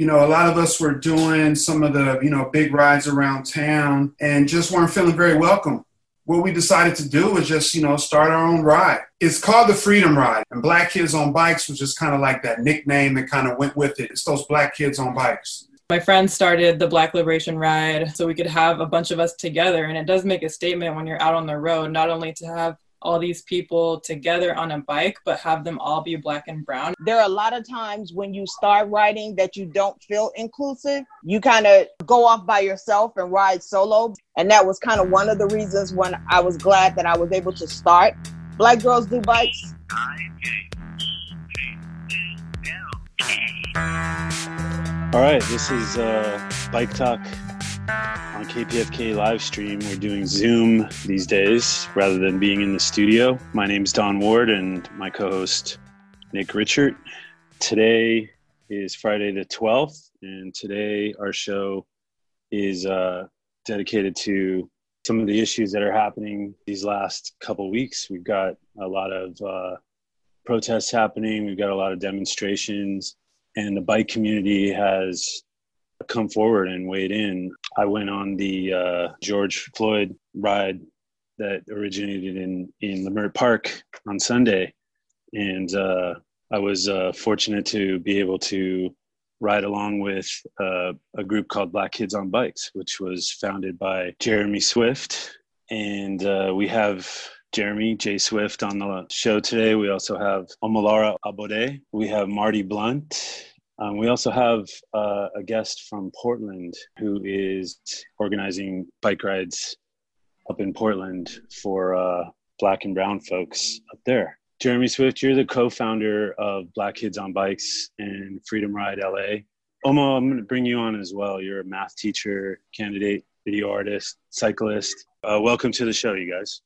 you know, a lot of us were doing some of the, you know, big rides around town and just weren't feeling very welcome. What we decided to do was just, you know, start our own ride. It's called the Freedom Ride. And Black Kids on Bikes was just kind of like that nickname that kind of went with it. It's those black kids on bikes. My friend started the Black Liberation Ride so we could have a bunch of us together. And it does make a statement when you're out on the road, not only to have all these people together on a bike, but have them all be black and brown. There are a lot of times when you start riding that you don't feel inclusive. You kind of go off by yourself and ride solo. And that was kind of one of the reasons when I was glad that I was able to start Black Girls Do Bikes. All right, this is uh, Bike Talk on KPFK live stream. We're doing Zoom these days rather than being in the studio. My name is Don Ward and my co host, Nick Richard. Today is Friday the 12th, and today our show is uh, dedicated to some of the issues that are happening these last couple weeks. We've got a lot of uh, protests happening, we've got a lot of demonstrations, and the bike community has come forward and weighed in. I went on the uh, George Floyd ride that originated in in Leimert Park on Sunday, and uh, I was uh, fortunate to be able to ride along with uh, a group called Black Kids on Bikes, which was founded by Jeremy Swift, and uh, we have Jeremy J. Swift on the show today. We also have Omolara Abode. We have Marty Blunt um, we also have uh, a guest from Portland who is organizing bike rides up in Portland for uh, black and brown folks up there. Jeremy Swift, you're the co-founder of Black Kids on Bikes and Freedom Ride LA. Omo, I'm going to bring you on as well. You're a math teacher, candidate, video artist, cyclist. Uh, welcome to the show, you guys.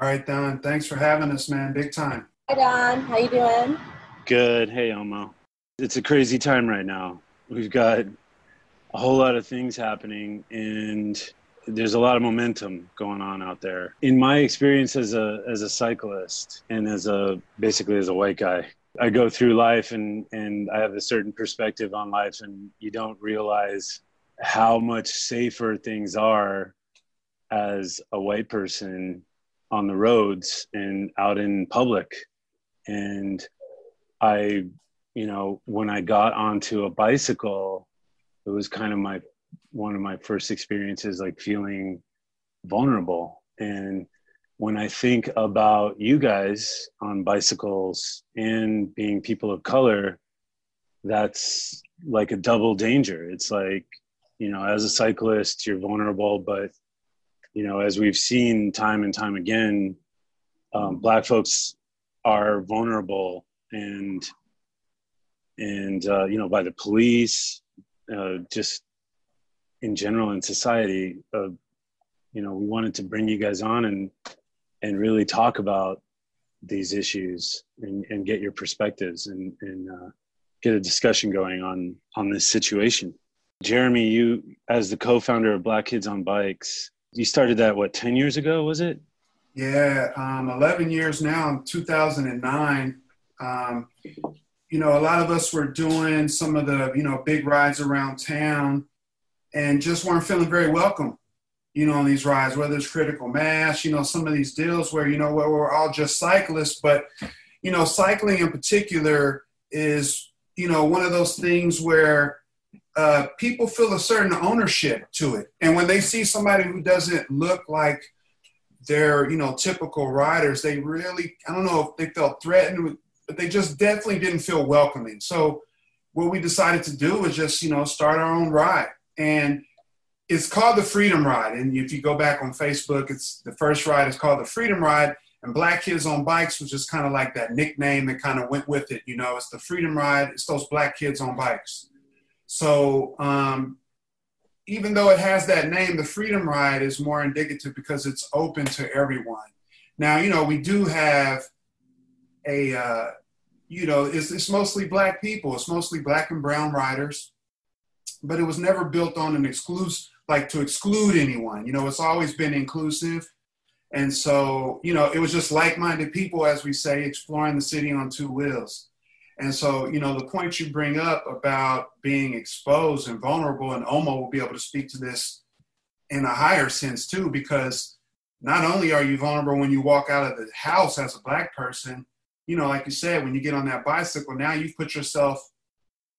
All right, Don. Thanks for having us, man. Big time. Hi, Don. How you doing? Good. Hey, Omo it's a crazy time right now. We've got a whole lot of things happening and there's a lot of momentum going on out there. In my experience as a as a cyclist and as a basically as a white guy, I go through life and and I have a certain perspective on life and you don't realize how much safer things are as a white person on the roads and out in public. And I you know, when I got onto a bicycle, it was kind of my one of my first experiences like feeling vulnerable. And when I think about you guys on bicycles and being people of color, that's like a double danger. It's like, you know, as a cyclist, you're vulnerable, but, you know, as we've seen time and time again, um, black folks are vulnerable and and uh, you know by the police, uh, just in general in society. Uh, you know, we wanted to bring you guys on and and really talk about these issues and, and get your perspectives and, and uh, get a discussion going on on this situation. Jeremy, you as the co-founder of Black Kids on Bikes, you started that what ten years ago was it? Yeah, um, eleven years now. In two thousand and nine, um, you know, a lot of us were doing some of the, you know, big rides around town and just weren't feeling very welcome, you know, on these rides, whether it's critical mass, you know, some of these deals where, you know, where we're all just cyclists, but, you know, cycling in particular is, you know, one of those things where uh, people feel a certain ownership to it. And when they see somebody who doesn't look like they're, you know, typical riders, they really, I don't know if they felt threatened they just definitely didn't feel welcoming. So what we decided to do was just, you know, start our own ride. And it's called the Freedom Ride. And if you go back on Facebook, it's the first ride is called the Freedom Ride. And Black Kids on Bikes was just kind of like that nickname that kind of went with it. You know, it's the Freedom Ride. It's those Black kids on bikes. So um, even though it has that name, the Freedom Ride is more indicative because it's open to everyone. Now, you know, we do have a uh, you know it's, it's mostly black people. It's mostly black and brown riders. But it was never built on an exclusive like to exclude anyone. You know it's always been inclusive. And so you know it was just like-minded people as we say exploring the city on two wheels. And so, you know, the point you bring up about being exposed and vulnerable, and Omo will be able to speak to this in a higher sense too, because not only are you vulnerable when you walk out of the house as a black person, you know, like you said, when you get on that bicycle, now you've put yourself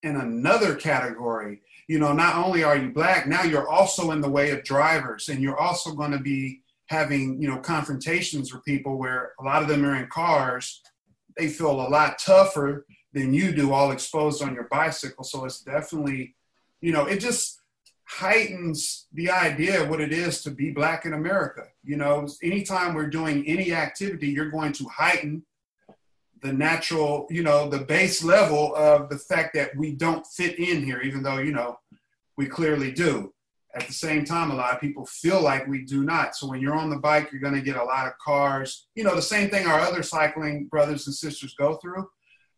in another category. You know, not only are you black, now you're also in the way of drivers, and you're also going to be having, you know, confrontations with people where a lot of them are in cars. They feel a lot tougher than you do, all exposed on your bicycle. So it's definitely, you know, it just heightens the idea of what it is to be black in America. You know, anytime we're doing any activity, you're going to heighten the natural, you know, the base level of the fact that we don't fit in here, even though, you know, we clearly do. At the same time, a lot of people feel like we do not. So when you're on the bike, you're going to get a lot of cars. You know, the same thing our other cycling brothers and sisters go through,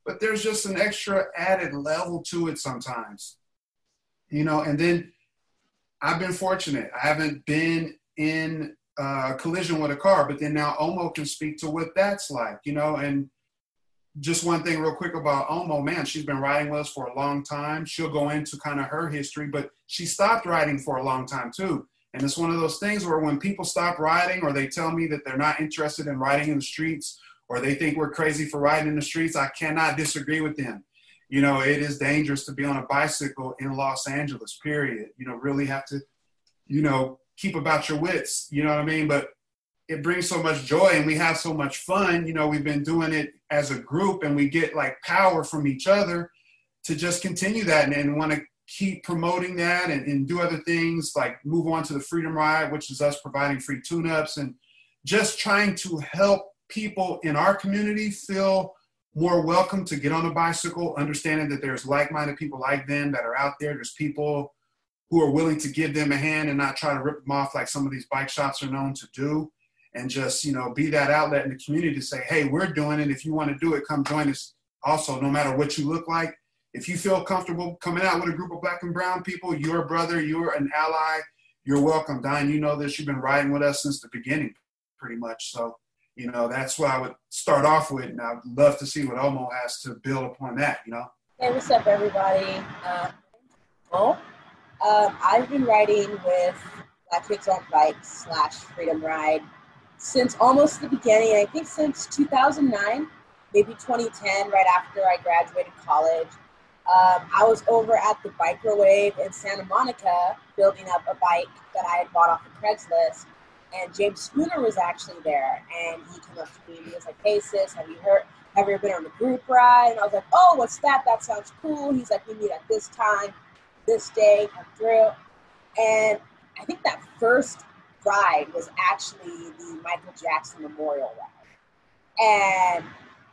but there's just an extra added level to it sometimes. You know, and then I've been fortunate. I haven't been in a collision with a car, but then now Omo can speak to what that's like, you know, and just one thing real quick about Omo, man, she's been riding with us for a long time. She'll go into kind of her history, but she stopped riding for a long time too. And it's one of those things where when people stop riding or they tell me that they're not interested in riding in the streets or they think we're crazy for riding in the streets, I cannot disagree with them. You know, it is dangerous to be on a bicycle in Los Angeles, period. You know, really have to, you know, keep about your wits, you know what I mean? But it brings so much joy and we have so much fun. You know, we've been doing it as a group and we get like power from each other to just continue that and, and want to keep promoting that and, and, do other things like move on to the Freedom Ride, which is us providing free tune ups and just trying to help people in our community feel more welcome to get on a bicycle, understanding that there's like minded people like them that are out there. There's people who are willing to give them a hand and not try to rip them off like some of these bike shops are known to do and just you know be that outlet in the community to say hey we're doing it. If you want to do it come join us also no matter what you look like. If you feel comfortable coming out with a group of black and brown people you're a brother you're an ally you're welcome. Don you know this. You've been riding with us since the beginning pretty much. So you know that's what I would start off with and I'd love to see what Omo has to build upon that you know? Hey what's up everybody? Uh, well, um, I've been riding with Black Kids on Bikes slash Freedom Ride since almost the beginning. I think since 2009, maybe 2010, right after I graduated college. Um, I was over at the Bikerowave in Santa Monica building up a bike that I had bought off of Craigslist. And James Spooner was actually there. And he came up to me and he was like, Hey, sis, have you heard? Have you ever been on a group ride? And I was like, Oh, what's that? That sounds cool. He's like, We meet at this time, this day, come through. And I think that first ride was actually the Michael Jackson Memorial ride. And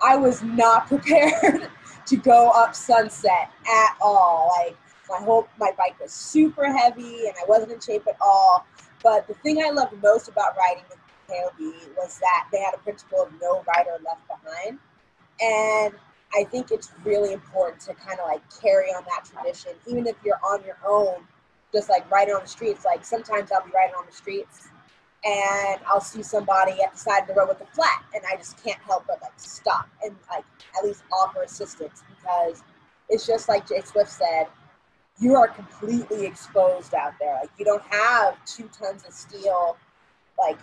I was not prepared to go up Sunset at all. Like my whole my bike was super heavy and I wasn't in shape at all. But the thing I loved most about riding with KOB was that they had a principle of no rider left behind. And I think it's really important to kind of like carry on that tradition, even if you're on your own just like riding on the streets. Like sometimes I'll be riding on the streets and I'll see somebody at the side of the road with a flat, and I just can't help but like stop and like at least offer assistance because it's just like Jay Swift said, you are completely exposed out there. Like you don't have two tons of steel like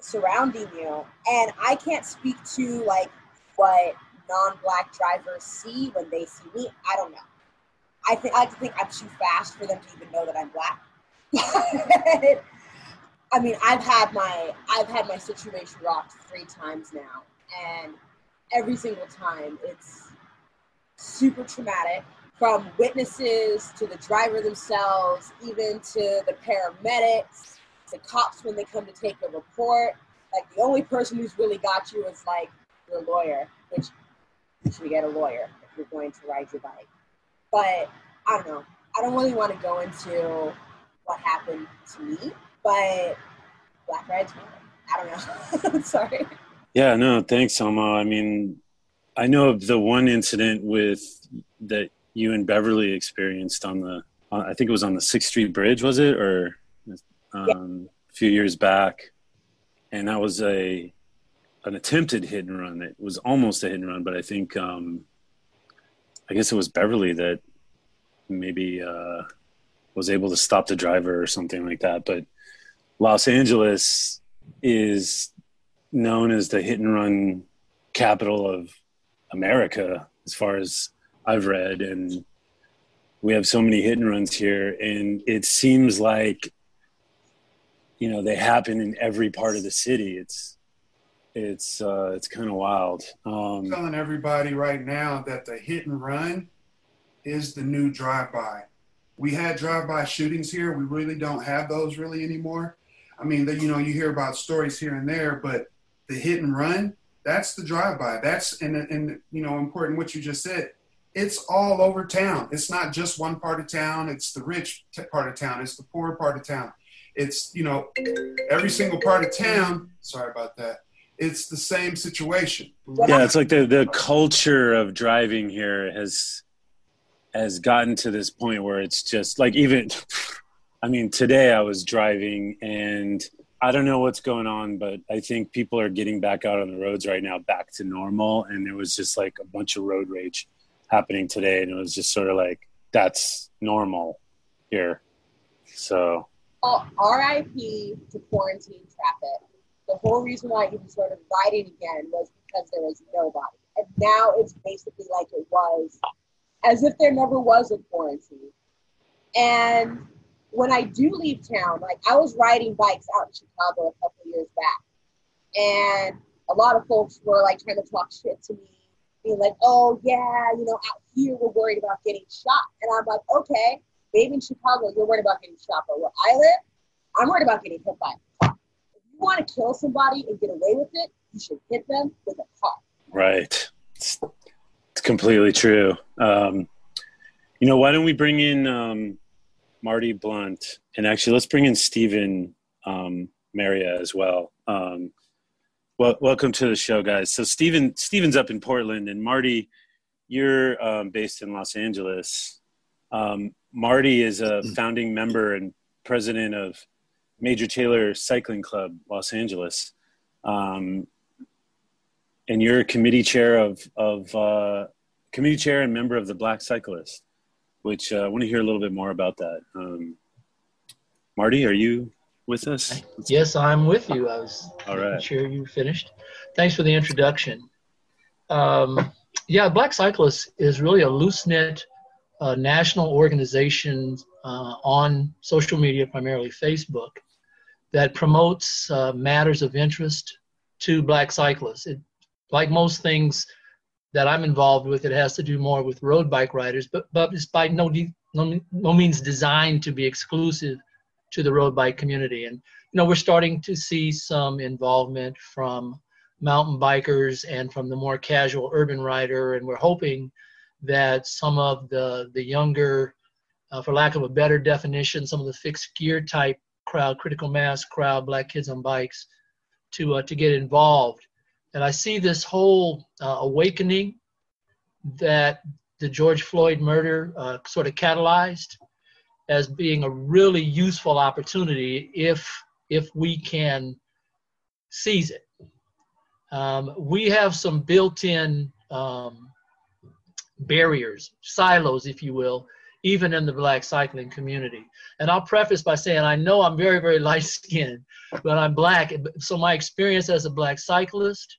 surrounding you, and I can't speak to like what non-black drivers see when they see me. I don't know. I think I like to think I'm too fast for them to even know that I'm black. I mean, I've had my I've had my situation rocked three times now, and every single time it's super traumatic. From witnesses to the driver themselves, even to the paramedics, the cops when they come to take a report. Like the only person who's really got you is like your lawyer, which you should get a lawyer if you're going to ride your bike. But I don't know. I don't really want to go into what happened to me, but Black Rides I don't know. Sorry. Yeah, no, thanks, Alma. I mean, I know of the one incident with that you and Beverly experienced on the, I think it was on the Sixth Street Bridge, was it, or um, yeah. a few years back, and that was a an attempted hit and run. It was almost a hit and run, but I think um, I guess it was Beverly that maybe uh, was able to stop the driver or something like that. But Los Angeles is known as the hit and run capital of America, as far as I've read, and we have so many hit and runs here, and it seems like you know they happen in every part of the city. It's it's uh, it's kind of wild. Um, I'm telling everybody right now that the hit and run is the new drive-by. We had drive-by shootings here. We really don't have those really anymore. I mean, the, you know, you hear about stories here and there, but the hit and run, that's the drive-by. That's and and you know, important what you just said. It's all over town. It's not just one part of town. It's the rich t- part of town. It's the poor part of town. It's you know, every single part of town. Sorry about that it's the same situation. Yeah, it's like the the culture of driving here has has gotten to this point where it's just like even I mean today I was driving and I don't know what's going on but I think people are getting back out on the roads right now back to normal and there was just like a bunch of road rage happening today and it was just sort of like that's normal here. So oh, RIP to quarantine traffic the whole reason why he was sort of riding again was because there was nobody. And now it's basically like it was, as if there never was a quarantine. And when I do leave town, like I was riding bikes out in Chicago a couple years back, and a lot of folks were like trying to talk shit to me, being like, "Oh yeah, you know, out here we're worried about getting shot," and I'm like, "Okay, maybe in Chicago you're worried about getting shot, but where I live, I'm worried about getting hit by want to kill somebody and get away with it, you should hit them with a car. Right. It's, it's completely true. Um, you know, why don't we bring in um, Marty Blunt? And actually, let's bring in Stephen um, Maria as well. Um, well, welcome to the show, guys. So Stephen, Stephen's up in Portland, and Marty, you're um, based in Los Angeles. Um, Marty is a founding member and president of Major Taylor Cycling Club, Los Angeles. Um, and you're a committee chair of, of uh, committee chair and member of the Black Cyclist, which uh, I want to hear a little bit more about that. Um, Marty, are you with us? Yes, I'm with you. I was All right. sure you finished. Thanks for the introduction. Um, yeah, Black Cyclist is really a loose knit uh, national organization uh, on social media, primarily Facebook, that promotes uh, matters of interest to black cyclists. It, like most things that I'm involved with, it has to do more with road bike riders, but, but it's by no, no, no means designed to be exclusive to the road bike community. And, you know, we're starting to see some involvement from mountain bikers and from the more casual urban rider, and we're hoping that some of the, the younger, uh, for lack of a better definition, some of the fixed gear type crowd, critical mass crowd, black kids on bikes, to uh, to get involved. And I see this whole uh, awakening that the George Floyd murder uh, sort of catalyzed as being a really useful opportunity if if we can seize it. Um, we have some built-in um, barriers, silos, if you will, even in the black cycling community. And I'll preface by saying I know I'm very, very light skinned, but I'm black. So my experience as a black cyclist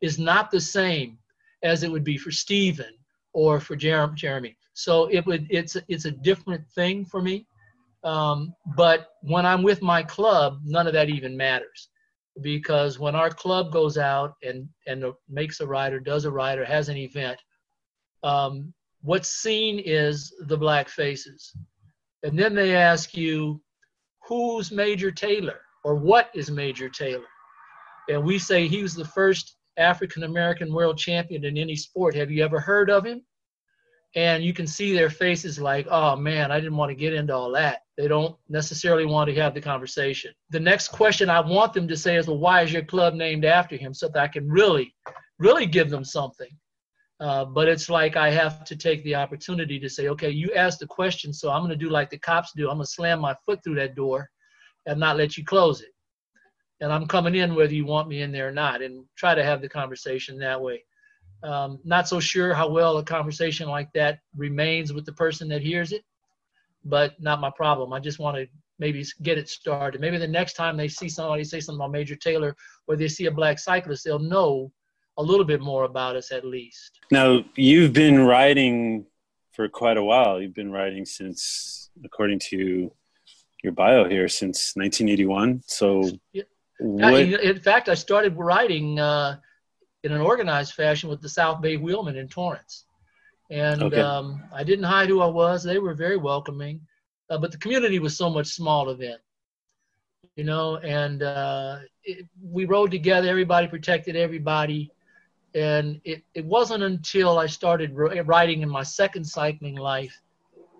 is not the same as it would be for Stephen or for Jeremy. So it would it's it's a different thing for me. Um, but when I'm with my club, none of that even matters because when our club goes out and and makes a rider, does a rider, has an event, um, what's seen is the black faces. And then they ask you, who's Major Taylor or what is Major Taylor? And we say he was the first African American world champion in any sport. Have you ever heard of him? And you can see their faces like, oh man, I didn't want to get into all that. They don't necessarily want to have the conversation. The next question I want them to say is, well, why is your club named after him? So that I can really, really give them something. Uh, but it's like I have to take the opportunity to say, okay, you asked the question, so I'm going to do like the cops do. I'm going to slam my foot through that door and not let you close it. And I'm coming in whether you want me in there or not, and try to have the conversation that way. Um, not so sure how well a conversation like that remains with the person that hears it, but not my problem. I just want to maybe get it started. Maybe the next time they see somebody say something about Major Taylor or they see a black cyclist, they'll know a little bit more about us at least. Now, you've been writing for quite a while. You've been writing since, according to your bio here, since 1981. So, yeah. what... in fact, I started writing uh, in an organized fashion with the South Bay Wheelmen in Torrance. And okay. um, I didn't hide who I was. They were very welcoming. Uh, but the community was so much smaller then, you know, and uh, it, we rode together. Everybody protected everybody. And it, it wasn't until I started writing in my second cycling life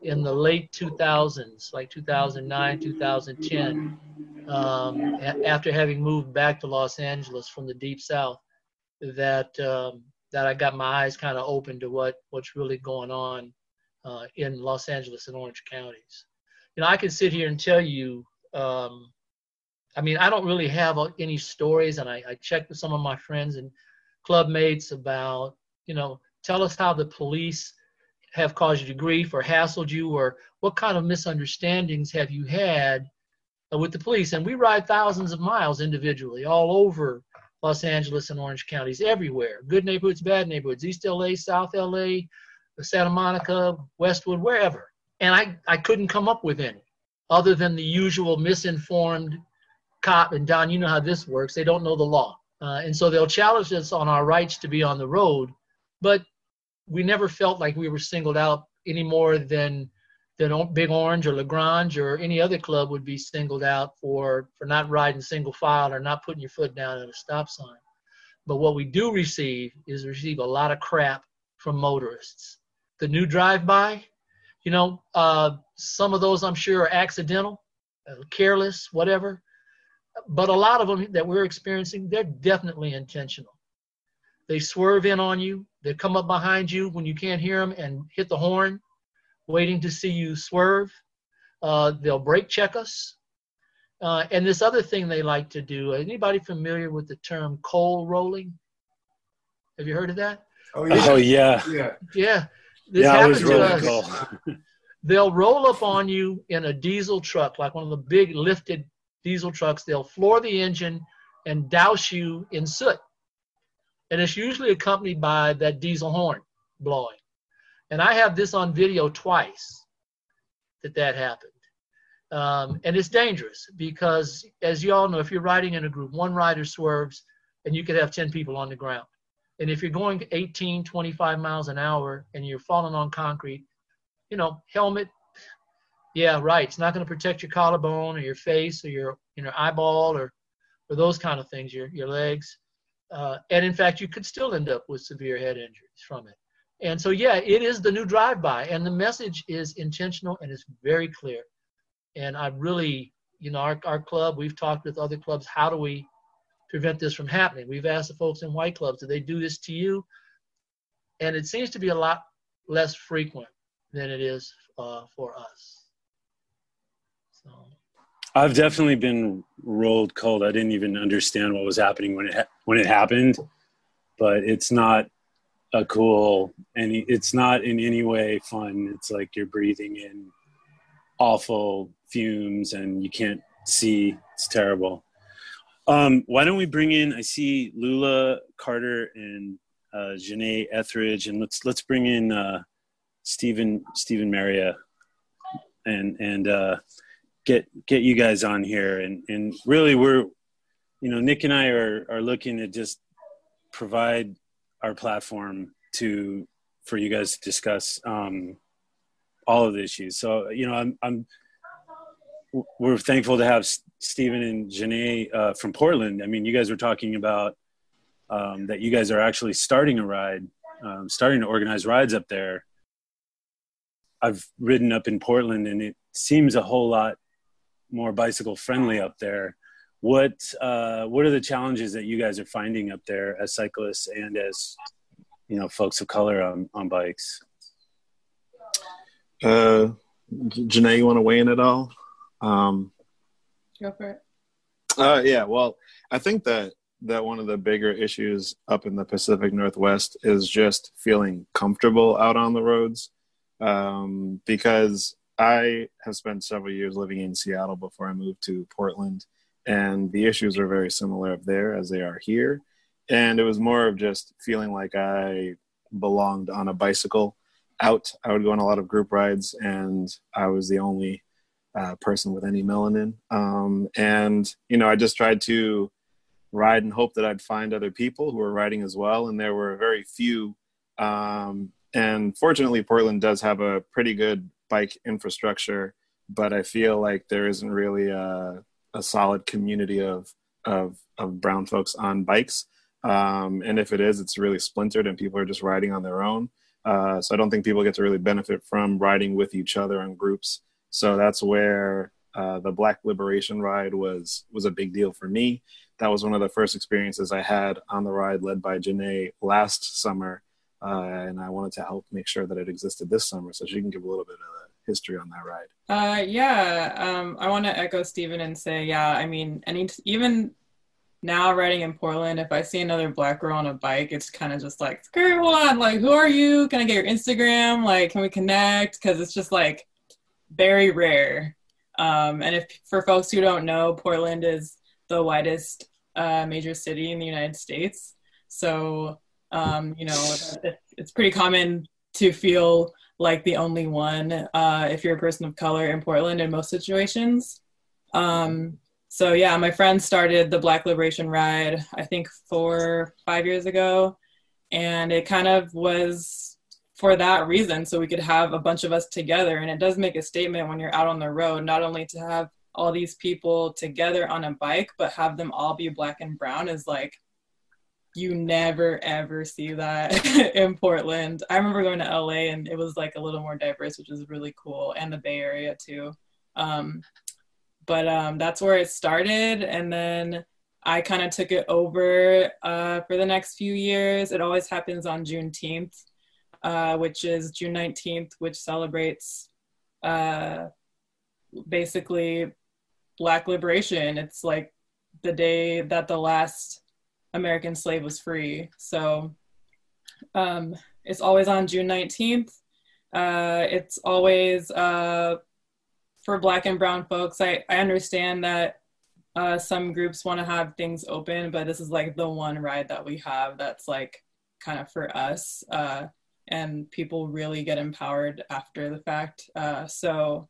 in the late 2000s, like 2009, 2010, um, after having moved back to Los Angeles from the deep south, that um, that I got my eyes kind of open to what what's really going on uh, in Los Angeles and Orange counties. You know, I can sit here and tell you. Um, I mean, I don't really have any stories, and I, I checked with some of my friends and club mates about, you know, tell us how the police have caused you grief or hassled you, or what kind of misunderstandings have you had with the police? And we ride thousands of miles individually all over Los Angeles and Orange counties, everywhere. Good neighborhoods, bad neighborhoods, East LA, South LA, Santa Monica, Westwood, wherever. And I, I couldn't come up with any other than the usual misinformed cop. And Don, you know how this works. They don't know the law. Uh, and so they'll challenge us on our rights to be on the road, but we never felt like we were singled out any more than than Big Orange or La Grange or any other club would be singled out for for not riding single file or not putting your foot down at a stop sign. But what we do receive is receive a lot of crap from motorists. The new drive-by, you know, uh, some of those I'm sure are accidental, uh, careless, whatever but a lot of them that we're experiencing, they're definitely intentional. They swerve in on you. They come up behind you when you can't hear them and hit the horn, waiting to see you swerve. Uh, they'll brake check us. Uh, and this other thing they like to do. Anybody familiar with the term coal rolling? Have you heard of that? Oh yeah. Oh yeah. Yeah. Yeah. This yeah, happens to us. They'll roll up on you in a diesel truck, like one of the big lifted diesel trucks, they'll floor the engine and douse you in soot. And it's usually accompanied by that diesel horn blowing. And I have this on video twice that that happened. Um, and it's dangerous because, as you all know, if you're riding in a group, one rider swerves and you could have 10 people on the ground. And if you're going 18, 25 miles an hour and you're falling on concrete, you know, helmet, yeah, right. It's not going to protect your collarbone or your face or your you know eyeball or or those kind of things, your your legs. Uh, and in fact, you could still end up with severe head injuries from it. And so, yeah, it is the new drive-by, and the message is intentional and it's very clear. And I really, you know, our, our club, we've talked with other clubs, how do we prevent this from happening? We've asked the folks in white clubs, do they do this to you? And it seems to be a lot less frequent than it is uh, for us. I've definitely been rolled cold. I didn't even understand what was happening when it ha- when it happened, but it's not a cool and it's not in any way fun. It's like you're breathing in awful fumes and you can't see. It's terrible. Um, why don't we bring in? I see Lula Carter and uh, Janae Etheridge, and let's let's bring in uh, Stephen Stephen Maria and and uh, get get you guys on here. And and really we're you know nick and i are are looking to just provide our platform to for you guys to discuss um all of the issues. So you know i'm i'm we're thankful to have stephen and janae uh, from portland. I mean you guys were talking about um, that you guys are actually starting a ride um, starting to organize rides up there. I've ridden up in portland and it seems a whole lot more bicycle friendly up there. What uh, what are the challenges that you guys are finding up there as cyclists and as you know folks of color on, on bikes? Uh, Janae, you want to weigh in at all? Um, Go for it. Uh, yeah, well, I think that that one of the bigger issues up in the Pacific Northwest is just feeling comfortable out on the roads. Um, because I have spent several years living in Seattle before I moved to Portland, and the issues are very similar up there as they are here. And it was more of just feeling like I belonged on a bicycle out. I would go on a lot of group rides, and I was the only uh, person with any melanin. Um, and, you know, I just tried to ride and hope that I'd find other people who were riding as well. And there were very few. Um, and fortunately, Portland does have a pretty good bike infrastructure, but I feel like there isn't really a, a solid community of, of, of brown folks on bikes. Um, and if it is, it's really splintered and people are just riding on their own. Uh, so I don't think people get to really benefit from riding with each other in groups. So that's where uh, the Black Liberation Ride was was a big deal for me. That was one of the first experiences I had on the ride, led by Janae last summer, uh, and I wanted to help make sure that it existed this summer. So she can give a little bit of history on that ride. Uh, yeah, um, I want to echo Stephen and say, yeah, I mean, any even now riding in Portland, if I see another black girl on a bike, it's kind of just like, screw on, like, who are you? Can I get your Instagram? Like, can we connect? Because it's just like very rare. Um, and if for folks who don't know, Portland is the widest uh, major city in the United States. So, um, you know, it's pretty common to feel like the only one uh, if you're a person of color in Portland in most situations. Um, so yeah, my friend started the Black Liberation Ride, I think four, five years ago. And it kind of was for that reason, so we could have a bunch of us together. And it does make a statement when you're out on the road, not only to have all these people together on a bike, but have them all be black and brown is like, you never ever see that in Portland. I remember going to LA and it was like a little more diverse, which was really cool, and the Bay Area too. Um, but um, that's where it started and then i kind of took it over uh, for the next few years it always happens on juneteenth uh, which is june 19th which celebrates uh, basically black liberation it's like the day that the last american slave was free. So um, it's always on june 19th uh, it's always uh, for black and brown folks i, I understand that uh, some groups want to have things open but this is like the one ride that we have that's like kind of for us uh, and people really get empowered after the fact. Uh, so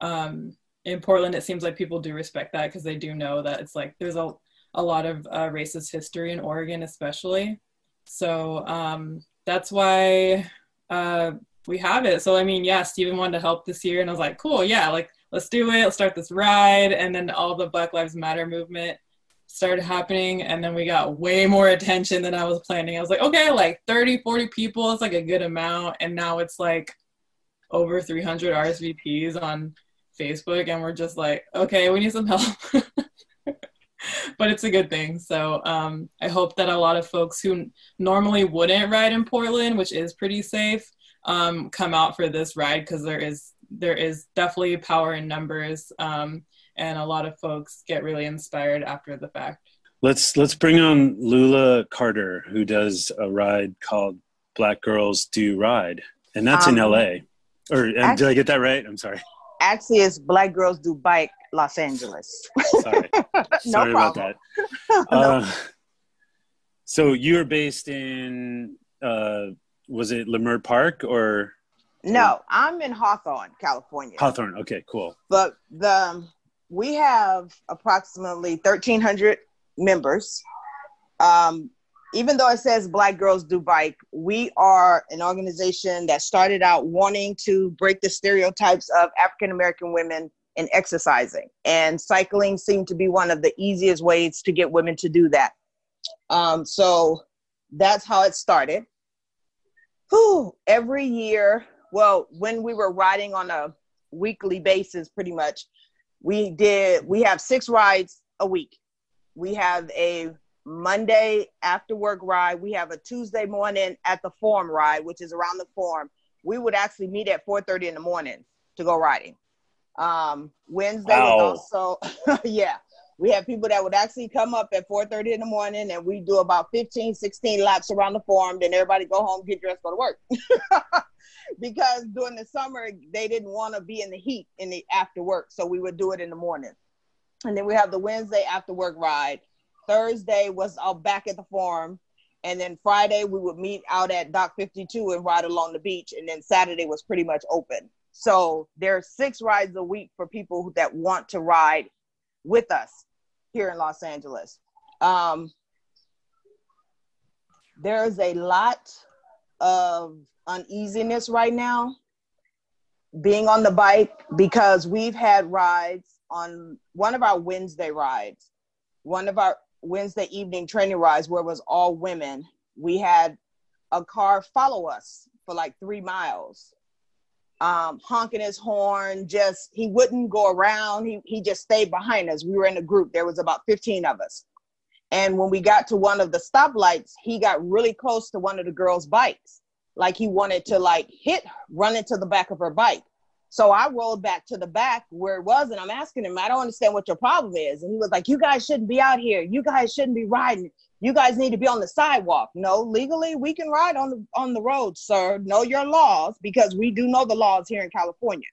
um, in portland it seems like people do respect that because they do know that it's like there's a, a lot of uh, racist history in oregon especially so um, that's why uh, we have it. So I mean, yeah, Stephen wanted to help this year, and I was like, cool, yeah, like let's do it. Let's start this ride, and then all the Black Lives Matter movement started happening, and then we got way more attention than I was planning. I was like, okay, like 30, 40 people, it's like a good amount, and now it's like over 300 RSVPs on Facebook, and we're just like, okay, we need some help. but it's a good thing. So um, I hope that a lot of folks who normally wouldn't ride in Portland, which is pretty safe, um, come out for this ride because there is there is definitely power in numbers, um, and a lot of folks get really inspired after the fact. Let's let's bring on Lula Carter, who does a ride called Black Girls Do Ride, and that's um, in L.A. Or actually, did I get that right? I'm sorry. Actually, it's Black Girls Do Bike Los Angeles. sorry, no sorry about that. no. uh, so you're based in uh, was it Leimert Park or? No, I'm in Hawthorne, California. Hawthorne, okay, cool. But the we have approximately 1,300 members. Um, even though it says Black Girls Do Bike, we are an organization that started out wanting to break the stereotypes of African American women in exercising. And cycling seemed to be one of the easiest ways to get women to do that. Um, so that's how it started whew, every year, well, when we were riding on a weekly basis, pretty much, we did, we have six rides a week. We have a Monday after work ride. We have a Tuesday morning at the Forum ride, which is around the Forum. We would actually meet at 4:30 in the morning to go riding. Um, Wednesday was also, yeah. we have people that would actually come up at 4.30 in the morning and we do about 15 16 laps around the Forum. Then everybody go home get dressed go to work. Because during the summer they didn't want to be in the heat in the after work so we would do it in the morning. And then we have the wednesday after work ride. Thursday was all back at the Forum. And then friday we would meet out at dock 52 and ride along the beach. And then saturday was pretty much open so there's six rides a week for people that want to ride with us here in Los Angeles. Um, there's a lot of uneasiness right now being on the bike because we've had rides on one of our Wednesday rides, one of our Wednesday evening training rides where it was all women. We had a car follow us for like three miles um, honking his horn. Just he wouldn't go around. He he just stayed behind us. We were in a group. There was about 15 of us. And when we got to one of the stoplights, he got really close to one of the girls' bikes. Like he wanted to like hit, run into the back of her bike. So I rolled back to the back where it was, and I'm asking him, I don't understand what your problem is. And he was like, You guys shouldn't be out here. You guys shouldn't be riding you guys need to be on the sidewalk. No, legally we can ride on the on the road, sir. Know your laws because we do know the laws here in California.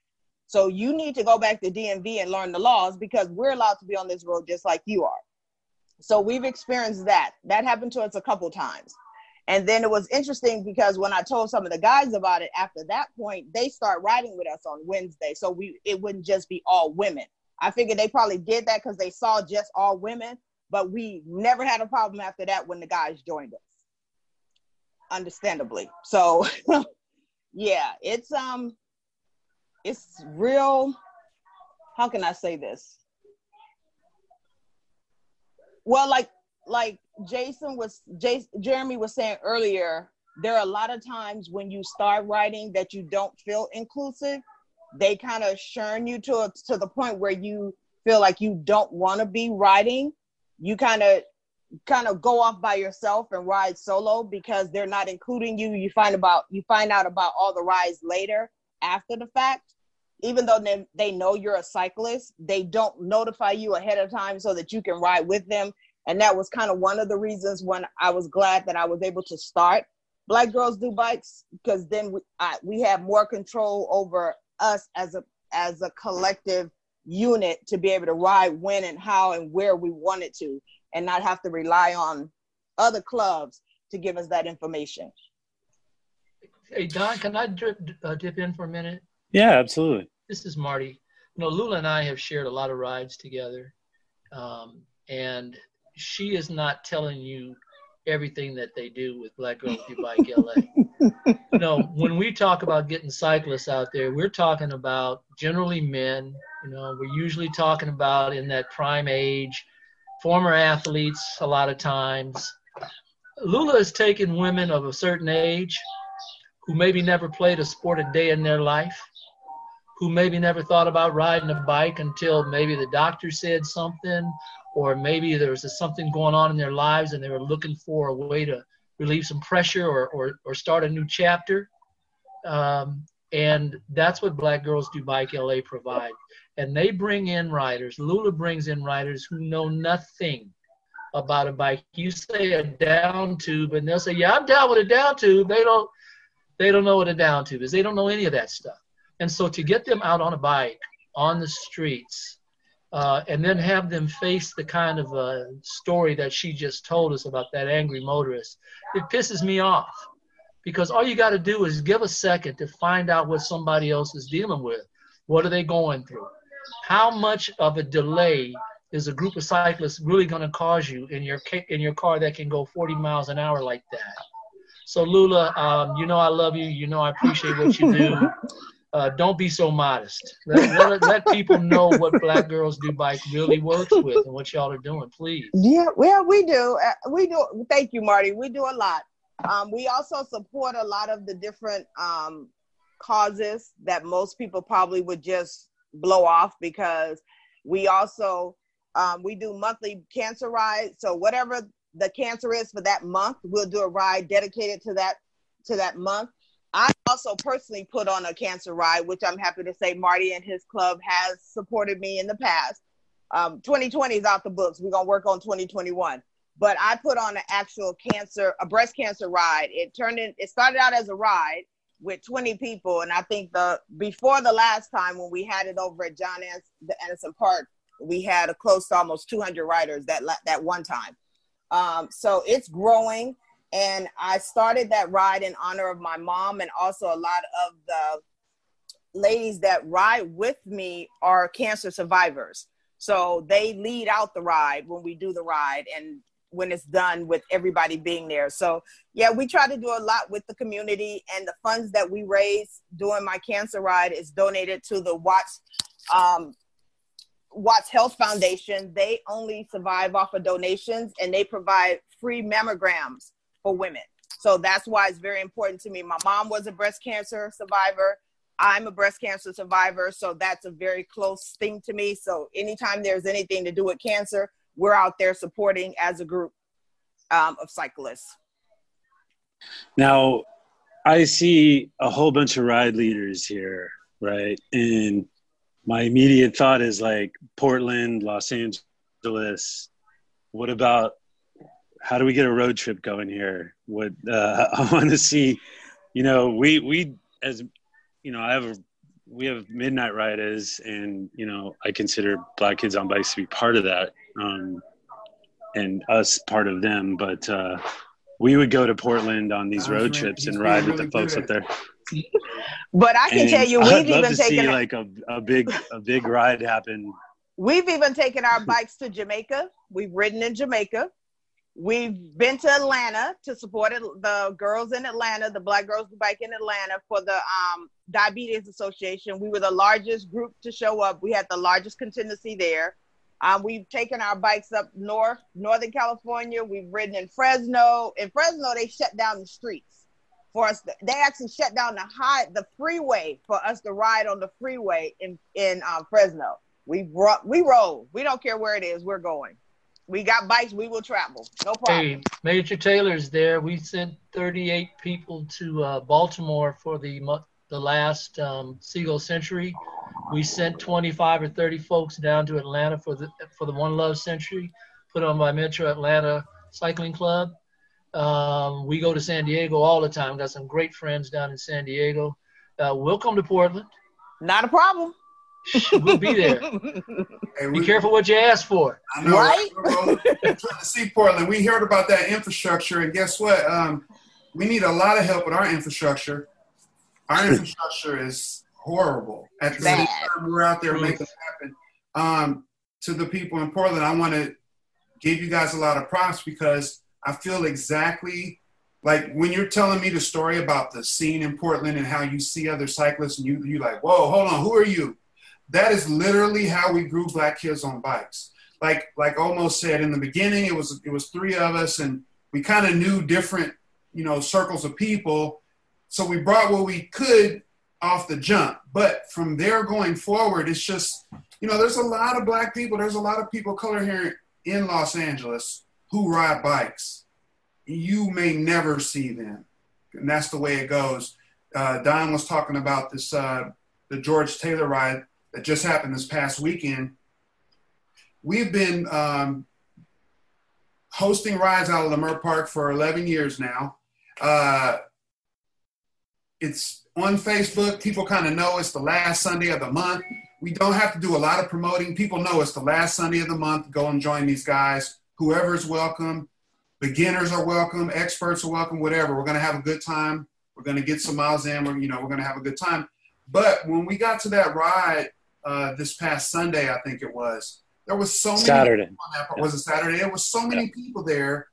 So you need to go back to DMV and learn the laws because we're allowed to be on this road just like you are. So we've experienced that. That happened to us a couple times. And then it was interesting because when I told some of the guys about it after that point, they start riding with us on Wednesday. So we it wouldn't just be all women. I figured they probably did that because they saw just all women but we never had a problem after that when the guys joined us. Understandably. So yeah it's um it's real how can i say this? Well like like jason was jason jeremy was saying earlier there are a lot of times when you start writing that you don't feel inclusive they kind of churn you to a, to the point where you feel like you don't want to be writing you kind of kind of go off by yourself and ride solo because they're not including you. You find about you find out about all the rides later after the fact. Even though they, they know you're a cyclist they don't notify you ahead of time so that you can ride with them. And that was kind of one of the reasons when i was glad that i was able to start black girls do bikes because then we, I, we have more control over us as a as a collective unit to be able to ride when and how and where we wanted to and not have to rely on other clubs to give us that information. Hey, Don, can I dip, uh, dip in for a minute? Yeah, absolutely. This is Marty. You know, Lula and I have shared a lot of rides together. Um, and she is not telling you everything that they do with Black Girls Do Bike LA. no, when we talk about getting cyclists out there, we're talking about generally men. You know, we're usually talking about in that prime age, former athletes a lot of times. Lula has taken women of a certain age who maybe never played a sport a day in their life, who maybe never thought about riding a bike until maybe the doctor said something or maybe there was something going on in their lives and they were looking for a way to relieve some pressure or, or, or start a new chapter. Um, and that's what Black Girls Do Bike LA provide. And they bring in riders. Lula brings in riders who know nothing about a bike. You say a down tube, and they'll say, "Yeah, I'm down with a down tube." They don't, they don't know what a down tube is. They don't know any of that stuff. And so to get them out on a bike on the streets uh, and then have them face the kind of uh, story that she just told us about that angry motorist. It pisses me off because all you got to do is give a second to find out what somebody else is dealing with. What are they going through? How much of a delay is a group of cyclists really going to cause you in your in your car that can go 40 miles an hour like that? So Lula, um, you know I love you. You know I appreciate what you do uh, don't be so modest. Let, let, let, people know what Black Girls Do Bike really works with and what y'all are doing, please. Yeah, well, we do. Uh, we do. Thank you, Marty. We do a lot. Um, we also support a lot of the different um, causes that most people probably would just blow off because we also um, we do monthly cancer rides. So whatever the cancer is for that month, we'll do a ride dedicated to that to that month. I also personally put on a cancer ride, which I'm happy to say Marty and his club has supported me in the past. um, 2020 is out the books. We're gonna work on 2021. But I put on an actual cancer, a breast cancer ride. It turned in. It started out as a ride with 20 people, and I think the before the last time when we had it over at John An- the Anderson Park, we had a close to almost 200 riders that that one time. Um, so it's growing, and I started that ride in honor of my mom, and also a lot of the ladies that ride with me are cancer survivors. So they lead out the ride when we do the ride and when it's done with everybody being there. So yeah, we try to do a lot with the community and the funds that we raise during my cancer ride is donated to the Watts um, Watts Health Foundation. They only survive off of donations and they provide free mammograms for women. So that's why it's very important to me. My mom was a breast cancer survivor. I'm a breast cancer survivor, so that's a very close thing to me. So anytime there's anything to do with cancer, we're out there supporting as a group um, of cyclists. Now, I see a whole bunch of ride leaders here, right? And my immediate thought is like Portland, Los Angeles. What about how do we get a road trip going here? What uh, I want to see, you know, we we as you know, I have a we have midnight riders, and you know, I consider Black Kids on Bikes to be part of that, um, and us part of them. But uh, we would go to Portland on these road trips and ride with the folks up there. But I can And tell you, I'd we've love even to see taken like a, a big a big ride happen. we've even taken our bikes to Jamaica. We've ridden in Jamaica. We've been to Atlanta to support the girls in Atlanta, the Black Girls Who Bike in Atlanta for the um, Diabetes Association. We were the largest group to show up. We had the largest contingency there. Um, we've taken our bikes up north, Northern California. We've ridden in Fresno. In Fresno, they shut down the streets for us. To, they actually shut down the high, the freeway for us to ride on the freeway in in um, Fresno. We brought, we roll. We don't care where it is. We're going. We got bikes. We will travel. No problem. Hey, Major Taylor's there. We sent 38 people to uh, Baltimore for the the last um, Seagull Century. We sent 25 or 30 folks down to Atlanta for the for the One Love Century, put on by Metro Atlanta Cycling Club. Um, we go to San Diego all the time. Got some great friends down in San Diego. Uh, we'll come to Portland. Not a problem. We'll be there. Hey, Be we- careful what you ask for. I know, Right? We're trying to see Portland. We heard about that infrastructure, and guess what? Um, we need a lot of help with our infrastructure. Our infrastructure is horrible. At the same Bad. time, we're out there Oof. making it happen. Um, to the people in Portland, I want to give you guys a lot of props because I feel exactly like when you're telling me the story about the scene in Portland and how you see other cyclists, and you you like, whoa, hold on, who are you? That is literally how we grew Black Kids on Bikes. Like like almost said in the beginning it was it was three of us and we kind of knew different you know circles of people. So we brought what we could off the jump. But from there going forward it's just you know there's a lot of black people there's a lot of people color here in los angeles who ride bikes. You may never see them. And that's the way it goes. Uh, don was talking about this uh, the george taylor ride that just happened this past weekend we've been um, hosting rides out of Leimert Park for 11 years now. Uh, it's on Facebook. People kind of know it's the last Sunday of the month. We don't have to do a lot of promoting. People know it's the last Sunday of the month. Go and join these guys. Whoever's welcome. Beginners are welcome. Experts are welcome. Whatever. We're going to have a good time. We're going to get some miles in. We're, you know, we're going to have a good time. But when we got to that ride uh, this past Sunday, I think it was, there was so many Saturday. on that part. Was it Saturday? There was so many people there.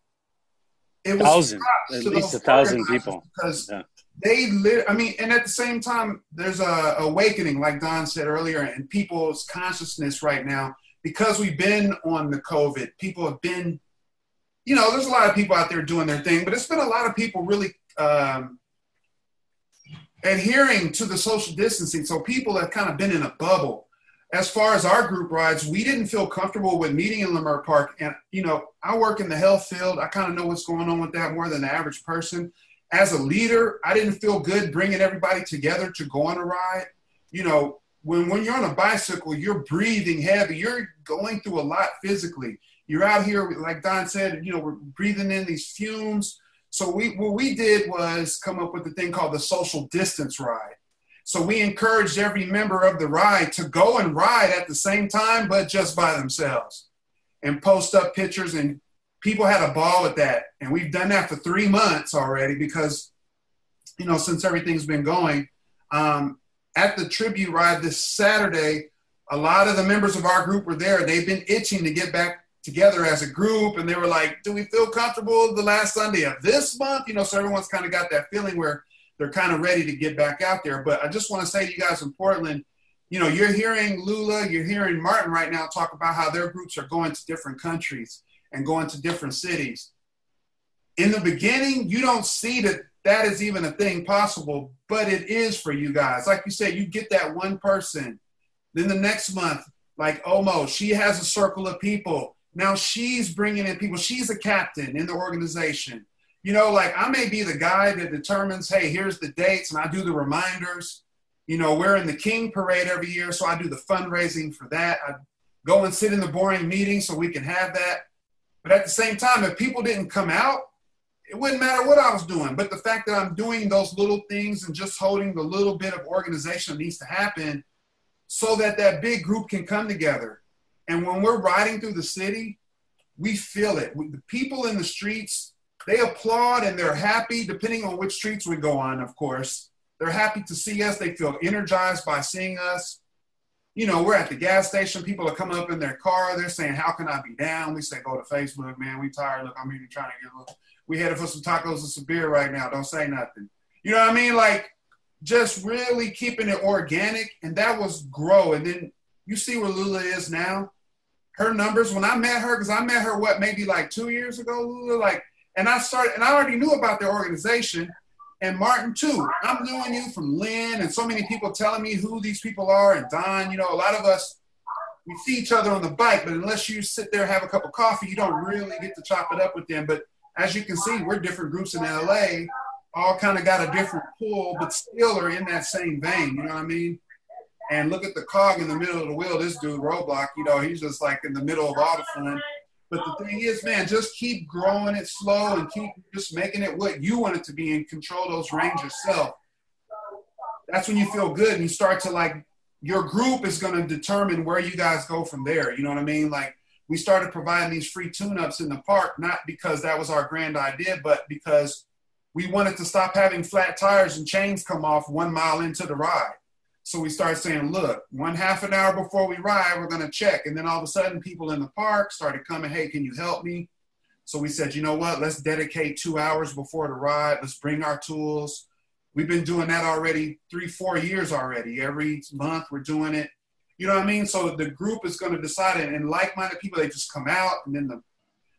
It was Thousand, at least a thousand people. because Yeah. they lit. I mean, and at the same time, there's a awakening, like Don said earlier, in people's consciousness right now because we've been on the COVID. People have been, you know, there's a lot of people out there doing their thing, but it's been a lot of people really um, adhering to the social distancing. So people have kind of been in a bubble. As far as our group rides, we didn't feel comfortable with meeting in Leimert Park. And, you know, I work in the health field. I kind of know what's going on with that more than the average person. As a leader, I didn't feel good bringing everybody together to go on a ride. You know, when when you're on a bicycle, you're breathing heavy. You're going through a lot physically. You're out here, like Don said, you know, we're breathing in these fumes. So we what we did was come up with a thing called the social distance ride. So we encouraged every member of the ride to go and ride at the same time, but just by themselves, and post up pictures. And people had a ball with that. And we've done that for three months already because, you know, since everything's been going. Um, at the tribute ride this Saturday, a lot of the members of our group were there. They've been itching to get back together as a group, and they were like, "Do we feel comfortable the last Sunday of this month?" You know, so everyone's kind of got that feeling where they're kind of ready to get back out there. But I just want to say to you guys in Portland, you know, you're hearing Lula, you're hearing Martin right now talk about how their groups are going to different countries and going to different cities. In the beginning, you don't see that that is even a thing possible, but it is for you guys. Like you said, you get that one person. Then the next month, like Omo, she has a circle of people. Now she's bringing in people. She's a captain in the organization. You know, like I may be the guy that determines, hey, here's the dates, and I do the reminders. You know, we're in the King Parade every year, so I do the fundraising for that. I go and sit in the boring meeting so we can have that. But at the same time, if people didn't come out, it wouldn't matter what I was doing. But the fact that I'm doing those little things and just holding the little bit of organization that needs to happen so that that big group can come together. And when we're riding through the city, we feel it. The people in the streets, they applaud and they're happy, depending on which streets we go on, of course. They're happy to see us. They feel energized by seeing us. You know, we're at the gas station. People are coming up in their car. They're saying, How can I be down? We say, Go to Facebook, man. We tired. Look, I'm here trying to get a little we headed for some tacos and some beer right now. Don't say nothing. You know what I mean? Like just really keeping it organic, and that was grow. And then you see where Lula is now. Her numbers when I met her, because I met her what maybe like two years ago, Lula. Like, and I started, and I already knew about their organization, and Martin too. I'm knowing you from Lynn, and so many people telling me who these people are, and Don. You know, a lot of us we see each other on the bike, but unless you sit there have a cup of coffee, you don't really get to chop it up with them. But as you can see, we're different groups in LA, all kind of got a different pull, but still are in that same vein. You know what I mean? And look at the cog in the middle of the wheel. This dude, Roadblock, you know, he's just like in the middle of all the fun. But the thing is, man, just keep growing it slow and keep just making it what you want it to be and control those reins yourself. That's when you feel good and you start to like, your group is going to determine where you guys go from there. You know what I mean? Like, we started providing these free tune-ups in the park, not because that was our grand idea, but because we wanted to stop having flat tires and chains come off one mile into the ride. So we started saying, look, one half an hour before we ride, we're going to check. And then all of a sudden, people in the park started coming, hey, can you help me? So we said, you know what? Let's dedicate two hours before the ride. Let's bring our tools. We've been doing that already three, four years already. Every month we're doing it. You know what I mean? So the group is going to decide and like-minded people they just come out, and then the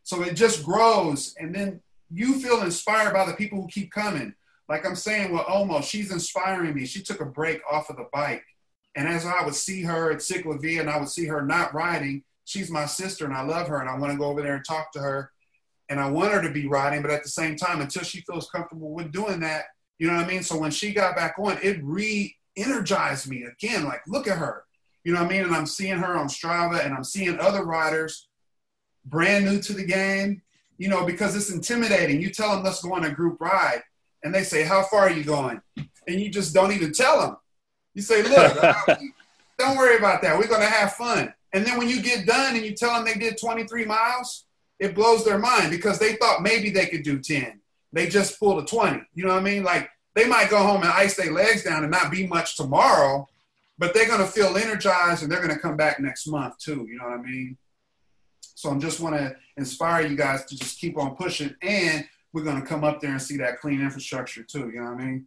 so it just grows, and then you feel inspired by the people who keep coming. Like I'm saying with Omo, she's inspiring me. She took a break off of the bike, and as I would see her at Ciclavia, and I would see her not riding, she's my sister, and I love her, and I want to go over there and talk to her, and I want her to be riding, but at the same time, until she feels comfortable with doing that, you know what I mean? So when she got back on, it re-energized me again. Like, look at her you know what I mean? And I'm seeing her on Strava and I'm seeing other riders brand new to the game, you know, because it's intimidating. You tell them, let's go on a group ride. And they say, how far are you going? And you just don't even tell them. You say, look, uh, don't worry about that. We're going to have fun. And then when you get done and you tell them they did 23 miles, it blows their mind because they thought maybe they could do 10. They just pulled a 20. You know what I mean? Like they might go home and ice their legs down and not be much tomorrow, but they're going to feel energized and they're going to come back next month too. You know what I mean? So I am just want to inspire you guys to just keep on pushing, and we're going to come up there and see that clean infrastructure too. You know what I mean?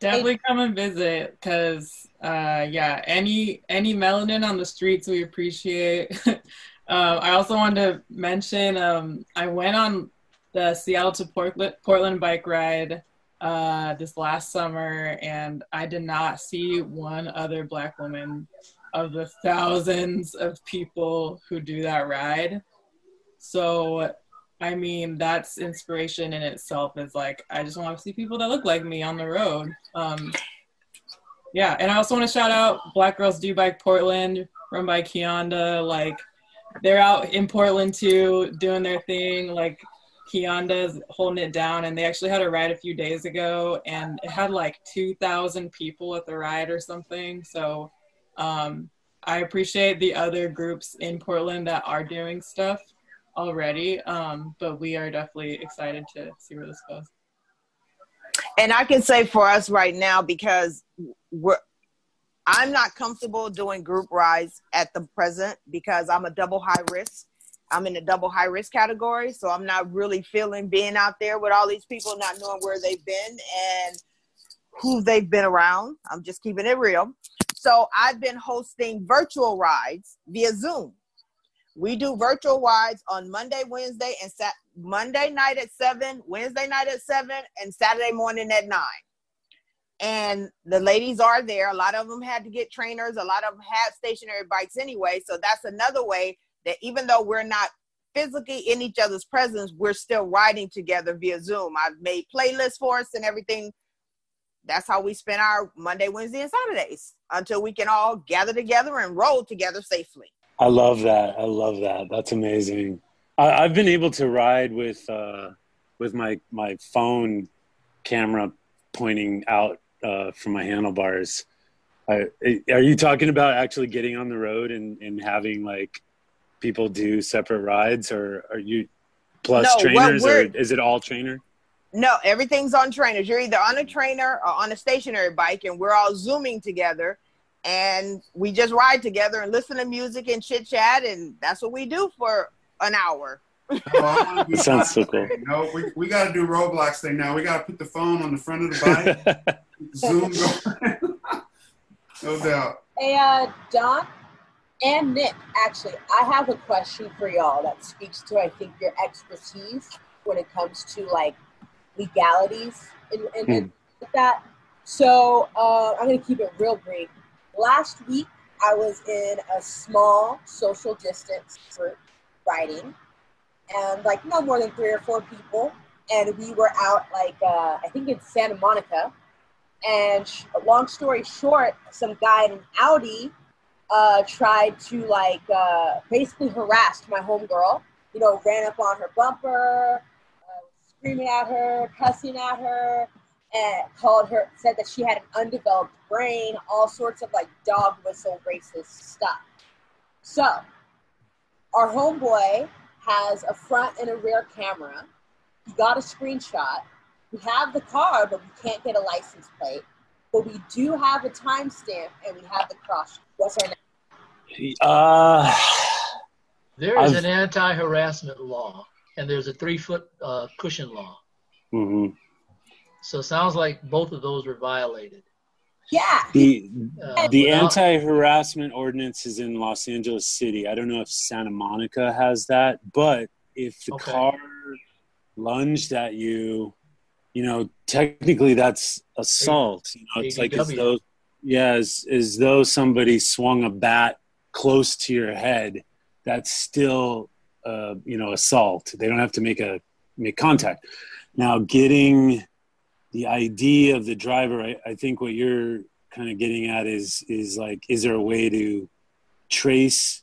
Definitely come and visit, cause uh, yeah, any any melanin on the streets we appreciate. uh, I also wanted to mention um, I went on the Seattle to Portland, Portland bike ride uh, this last summer, and I did not see one other Black woman of the thousands of people who do that ride. So, I mean, that's inspiration in itself. Is like I just want to see people that look like me on the road. Um, yeah, and I also want to shout out Black Girls Do Bike Portland, run by Kionda. Like, they're out in Portland too, doing their thing. Like, Kionda's holding it down, and they actually had a ride a few days ago, and it had like 2,000 people at the ride or something. So, um, I appreciate the other groups in Portland that are doing stuff already, um, but we are definitely excited to see where this goes. And I can say for us right now, because we're, I'm not comfortable doing group rides at the present because I'm a double high risk. I'm in the double high risk category, so I'm not really feeling being out there with all these people, not knowing where they've been and who they've been around. I'm just keeping it real. So I've been hosting virtual rides via Zoom. We do virtual rides on Monday, Wednesday, and Sat- Monday night at seven, Wednesday night at seven, and Saturday morning at nine. And the ladies are there. A lot of them had to get trainers. A lot of them had stationary bikes anyway. So that's another way that even though we're not physically in each other's presence, we're still riding together via Zoom. I've made playlists for us and everything. That's how we spend our Monday, Wednesday, and Saturdays until we can all gather together and roll together safely. I love that. I love that. That's amazing. I, have been able to ride with uh, with my my phone camera pointing out uh, from my handlebars. I, are you talking about actually getting on the road and, and having like people do separate rides, or are you plus no, trainers, or is it all trainer? No, everything's on trainers. You're either on a trainer or on a stationary bike, and we're all zooming together and we just ride together and listen to music and chit chat, and that's what we do for an hour. Oh, sounds so cool. No, we, we got to do Roadblock thing now. We got to put the phone on the front of the bike, zoom going. no doubt. Hey, uh, Don and Nick, actually, I have a question for y'all that speaks to, I think, your expertise when it comes to like legalities and, and mm. that. So uh, I'm going to keep it real brief last week I was in a small social distance group riding, and like no more than three or four people, and we were out like uh, I think in Santa Monica. And sh- long story short, some guy in an Audi uh, tried to like uh, basically harass my homegirl. You know, ran up on her bumper, uh, screaming at her, cussing at her, and called her, said that she had an undeveloped brain, all sorts of like dog whistle racist stuff. So, our homeboy has a front and a rear camera. He got a screenshot. We have the car, but we can't get a license plate. But we do have a timestamp and we have the cross. What's our name? Uh, there is I've, an anti harassment law, and there's a three foot uh, cushion law. Mm-hmm. So it sounds like both of those were violated. Yeah. The uh, the anti harassment ordinance is in Los Angeles City. I don't know if Santa Monica has that, but if the okay. car lunged at you, you know, technically that's assault. You know, it's like as though yeah, as, as though somebody swung a bat close to your head. That's still uh, you know assault. They don't have to make a make contact. Now getting the idea of the driver, I, I think what you're kind of getting at is is like, is there a way to trace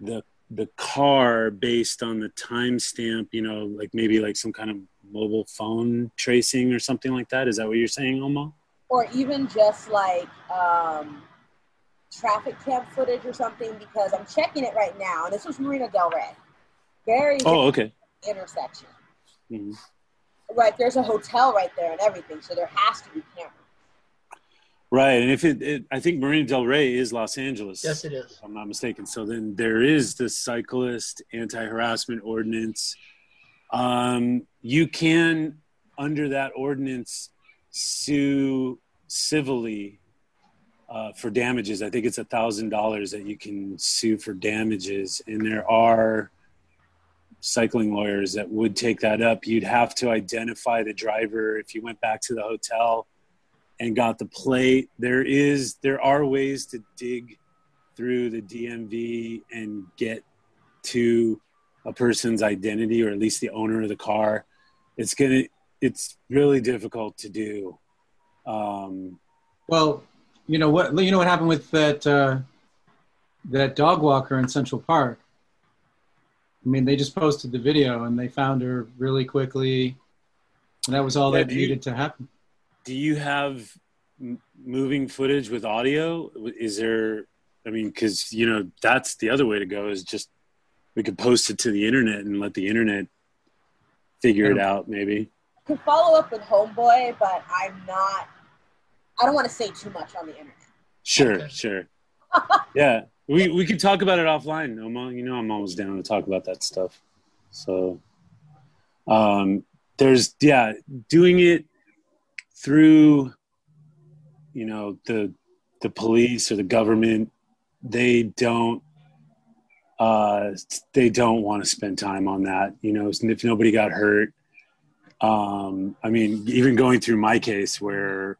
the the car based on the timestamp? You know, like maybe like some kind of mobile phone tracing or something like that. Is that what you're saying, Oma? Or even just like um, traffic cam footage or something, because I'm checking it right now, and this was Marina Del Rey. Very oh okay intersection. Mm-hmm right there's a hotel right there and everything so there has to be cameras. Right and if it, it, i think marina del rey is los angeles. Yes it is. I'm not mistaken so then there is the cyclist anti-harassment ordinance. Um, you can under that ordinance sue civilly uh, for damages. I think it's a thousand dollars that you can sue for damages and there are cycling lawyers that would take that up. You'd have to identify the driver if you went back to the hotel and got the plate. There is there are ways to dig through the DMV and get to a person's identity or at least the owner of the car. It's gonna it's really difficult to do. Um, well, you know what you know what happened with that uh, that dog walker in Central Park. I mean, they just posted the video and they found her really quickly, and that was all Yeah, that do you- needed to happen. Do you have m- moving footage with audio? Is there? I mean, because you know that's the other way to go. Is just we could post it to the internet and let the internet figure it out. Maybe. Can follow up with Homeboy, but I'm not. I don't want to say too much on the internet. Sure, sure. yeah, we we could talk about it offline. Oma. You know, I'm always down to talk about that stuff. So, um, there's yeah, doing it through, you know, the the police or the government. They don't. Uh, they don't want to spend time on that. You know, if nobody got hurt. Um, I mean, even going through my case where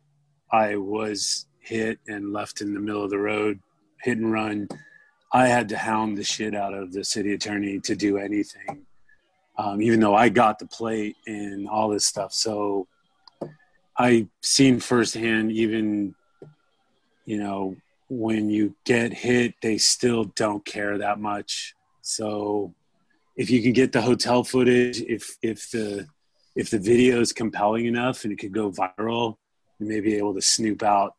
I was hit and left in the middle of the road, hit and run. I had to hound the shit out of the city attorney to do anything, um, even though I got the plate and all this stuff. So I seen firsthand, even you know, when you get hit, they still don't care that much. So if you can get the hotel footage, if if the if the video is compelling enough and it could go viral, you may be able to snoop out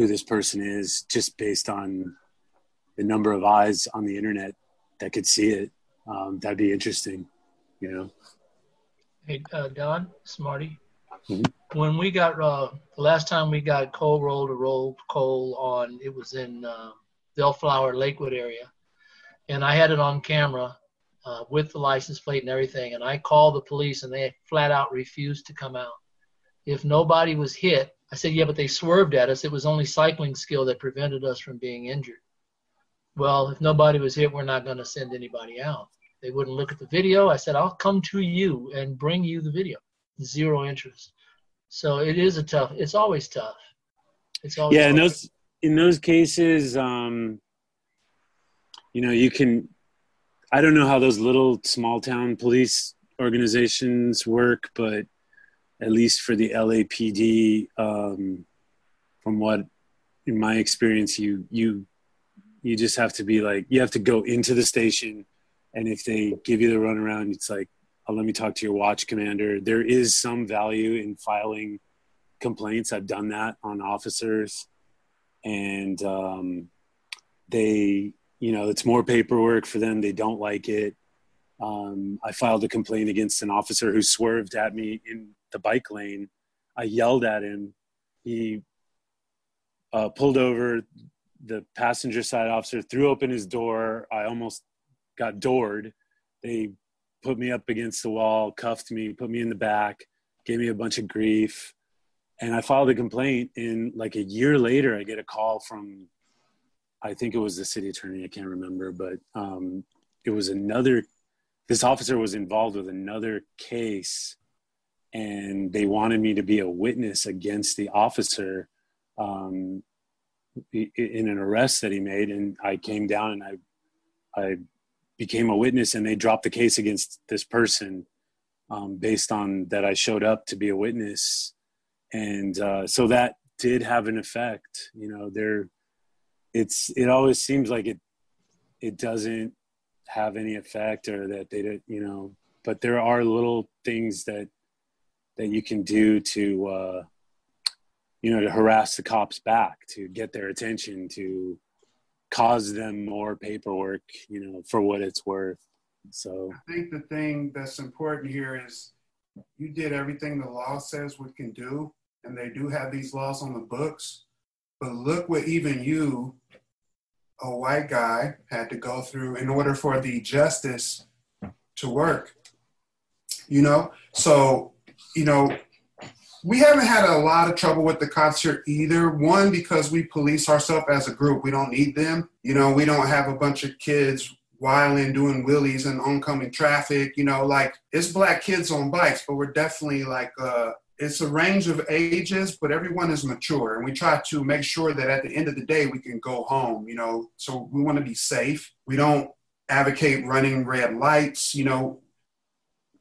who this person is just based on the number of eyes on the internet that could see it. Um, that'd be interesting, you know. Hey, uh, Don, Smarty. Mhm. When we got uh, the last time we got coal roll to roll coal on, it was in uh, Bellflower Lakewood area, and I had it on camera uh, with the license plate and everything. And I called the police, and they flat out refused to come out. If nobody was hit, I said, "Yeah, but they swerved at us. It was only cycling skill that prevented us from being injured." Well, if nobody was hit, we're not going to send anybody out. They wouldn't look at the video. I said, I'll come to you and bring you the video. Zero interest. So it is a tough. It's always tough. It's always yeah in those in those cases um you know you can i don't know how those little small town police organizations work but at least for the lapd um from what in my experience you you you just have to be like you have to go into the station and if they give you the runaround it's like oh, let me talk to your watch commander. There is some value in filing complaints. I've done that on officers and um, they you know it's more paperwork for them. They don't like it. Um, i filed a complaint against an officer who swerved at me in the bike lane i yelled at him he uh, pulled over the passenger side officer threw open his door i almost got doored they put me up against the wall cuffed me put me in the back gave me a bunch of grief and I filed a complaint. And like a year later, I get a call from, I think it was the city attorney. I can't remember, but um, it was another. This officer was involved with another case, and they wanted me to be a witness against the officer um, in an arrest that he made. And I came down and I, I became a witness, and they dropped the case against this person um, based on that I showed up to be a witness and uh, so that did have an effect you know there it's it always seems like it it doesn't have any effect or that they don't you know but there are little things that that you can do to uh you know to harass the cops back to get their attention to cause them more paperwork you know for what it's worth so I think the thing that's important here is you did everything the law says we can do, and they do have these laws on the books. But look what even you, a white guy, had to go through in order for the justice to work. You know? So, you know, we haven't had a lot of trouble with the cops here either. One, because we police ourselves as a group. We don't need them. You know, we don't have a bunch of kids whiling, doing wheelies in oncoming traffic. You know, like it's black kids on bikes, but we're definitely like uh it's a range of ages, but everyone is mature, and we try to make sure that at the end of the day we can go home. You know, so we want to be safe. We don't advocate running red lights. You know,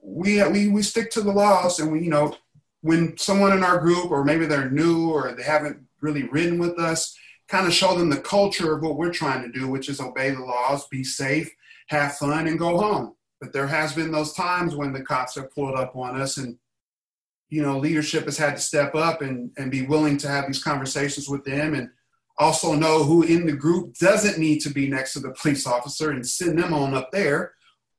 we we we stick to the laws, and we you know when someone in our group or maybe they're new or they haven't really ridden with us, kind of show them the culture of what we're trying to do, which is obey the laws, be safe, have fun, and go home. But there has been those times when the cops have pulled up on us and you know, leadership has had to step up and, and be willing to have these conversations with them and also know who in the group doesn't need to be next to the police officer and send them on up there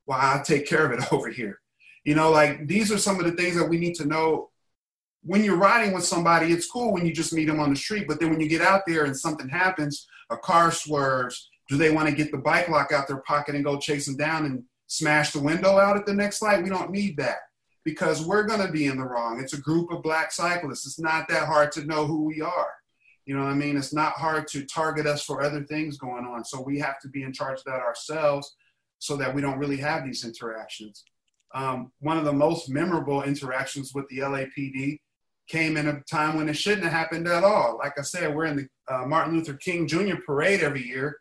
while I take care of it over here. You know, like these are some of the things that we need to know. When you're riding with somebody, it's cool when you just meet them on the street, but then when you get out there and something happens, a car swerves, do they want to get the bike lock out their pocket and go chase them down and smash the window out at the next light? We don't need that because we're going to be in the wrong. It's a group of black cyclists. It's not that hard to know who we are. You know what I mean? It's not hard to target us for other things going on. So we have to be in charge of that ourselves so that we don't really have these interactions. Um, one of the most memorable interactions with the LAPD came in a time when it shouldn't have happened at all. Like I said, we're in the uh, Martin Luther King Jr. parade every year.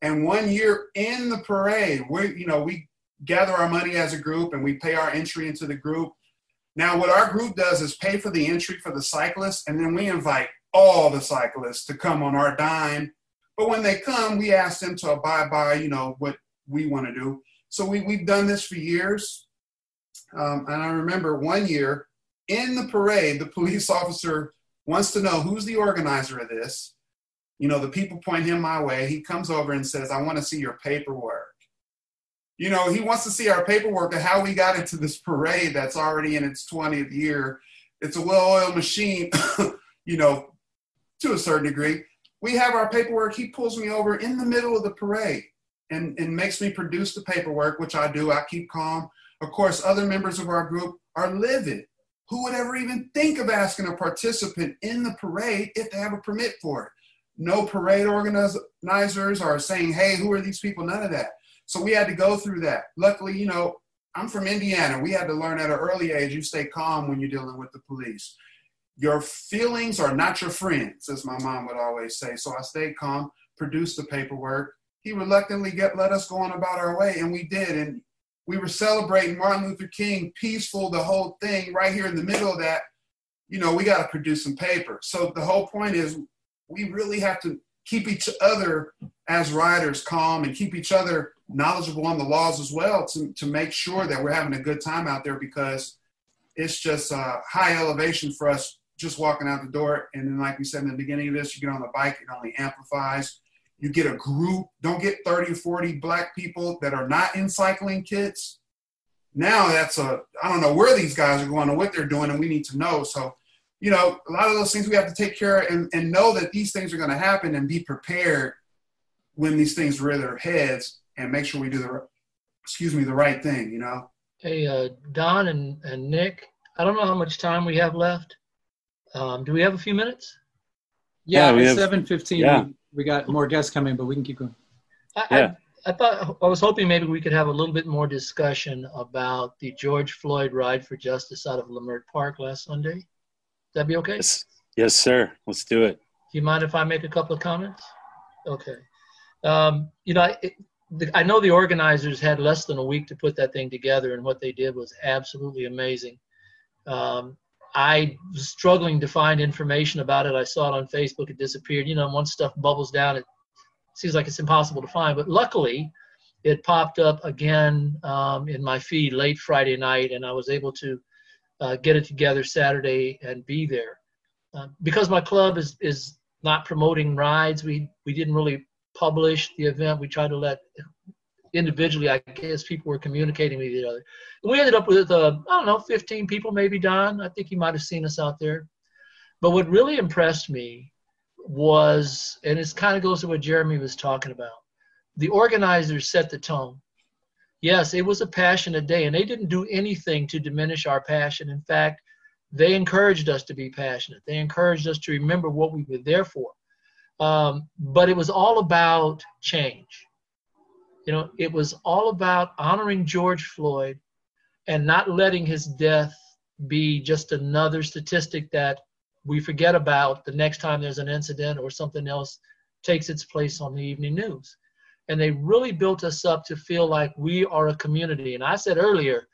And one year in the parade, we, you know, we gather our money as a group and we pay our entry into the group. Now, what our group does is pay for the entry for the cyclists, and then we invite all the cyclists to come on our dime. But when they come, we ask them to abide by, you know, what we want to do. So we, we've done this for years. Um, and I remember one year in the parade, the police officer wants to know who's the organizer of this. You know, the people point him my way. He comes over and says, I want to see your paperwork you know, he wants to see our paperwork of how we got into this parade that's already in its 20th year. It's a well oiled machine, you know, to a certain degree. We have our paperwork. He pulls me over in the middle of the parade and, and makes me produce the paperwork, which I do. I keep calm. Of course, other members of our group are livid. Who would ever even think of asking a participant in the parade if they have a permit for it? No parade organizers are saying, hey, who are these people? None of that so we had to go through that. Luckily, you know, I'm from Indiana. We had to learn at an early age you stay calm when you're dealing with the police. Your feelings are not your friends, as my mom would always say. So I stayed calm, produced the paperwork. He reluctantly get, let us go on about our way, and we did. And we were celebrating Martin Luther King, peaceful, the whole thing, right here in the middle of that. You know, we got to produce some paper. So the whole point is we really have to keep each other as riders calm and keep each other knowledgeable on the laws as well to, to make sure that we're having a good time out there because it's just a high elevation for us just walking out the door. And then, like we said in the beginning of this, you get on the bike, it only amplifies. You get a group, don't get 30 or 40 black people that are not in cycling kits. Now that's a, I don't know where these guys are going or what they're doing, and we need to know. So, you know, a lot of those things we have to take care of and, and know that these things are going to happen and be prepared when these things rear their heads and make sure we do the excuse me the right thing you know hey uh, don and, and nick i don't know how much time we have left um, do we have a few minutes yeah, yeah 7.15 yeah. We, we got more guests coming but we can keep going I, yeah. I, I thought i was hoping maybe we could have a little bit more discussion about the george floyd ride for justice out of Leimert Park last sunday that be okay yes. yes sir let's do it do you mind if i make a couple of comments okay um, you know, it, the, I know the organizers had less than a week to put that thing together, and what they did was absolutely amazing. Um, I was struggling to find information about it. I saw it on Facebook. It disappeared. You know, once stuff bubbles down, it seems like it's impossible to find. But luckily, it popped up again um, in my feed late Friday night, and I was able to uh, get it together Saturday and be there. Uh, because my club is is not promoting rides, we we didn't really publish the event. We tried to let individually, I guess people were communicating with each other. And we ended up with, uh, I don't know, 15 people maybe, Don. I think you might have seen us out there. But what really impressed me was, and it kind of goes to what Jeremy was talking about, the organizers set the tone. Yes, it was a passionate day, and they didn't do anything to diminish our passion. In fact, they encouraged us to be passionate. They encouraged us to remember what we were there for. Um, but it was all about change. You know, it was all about honoring George Floyd and not letting his death be just another statistic that we forget about the next time there's an incident or something else takes its place on the evening news. And they really built us up to feel like we are a community. And I said earlier,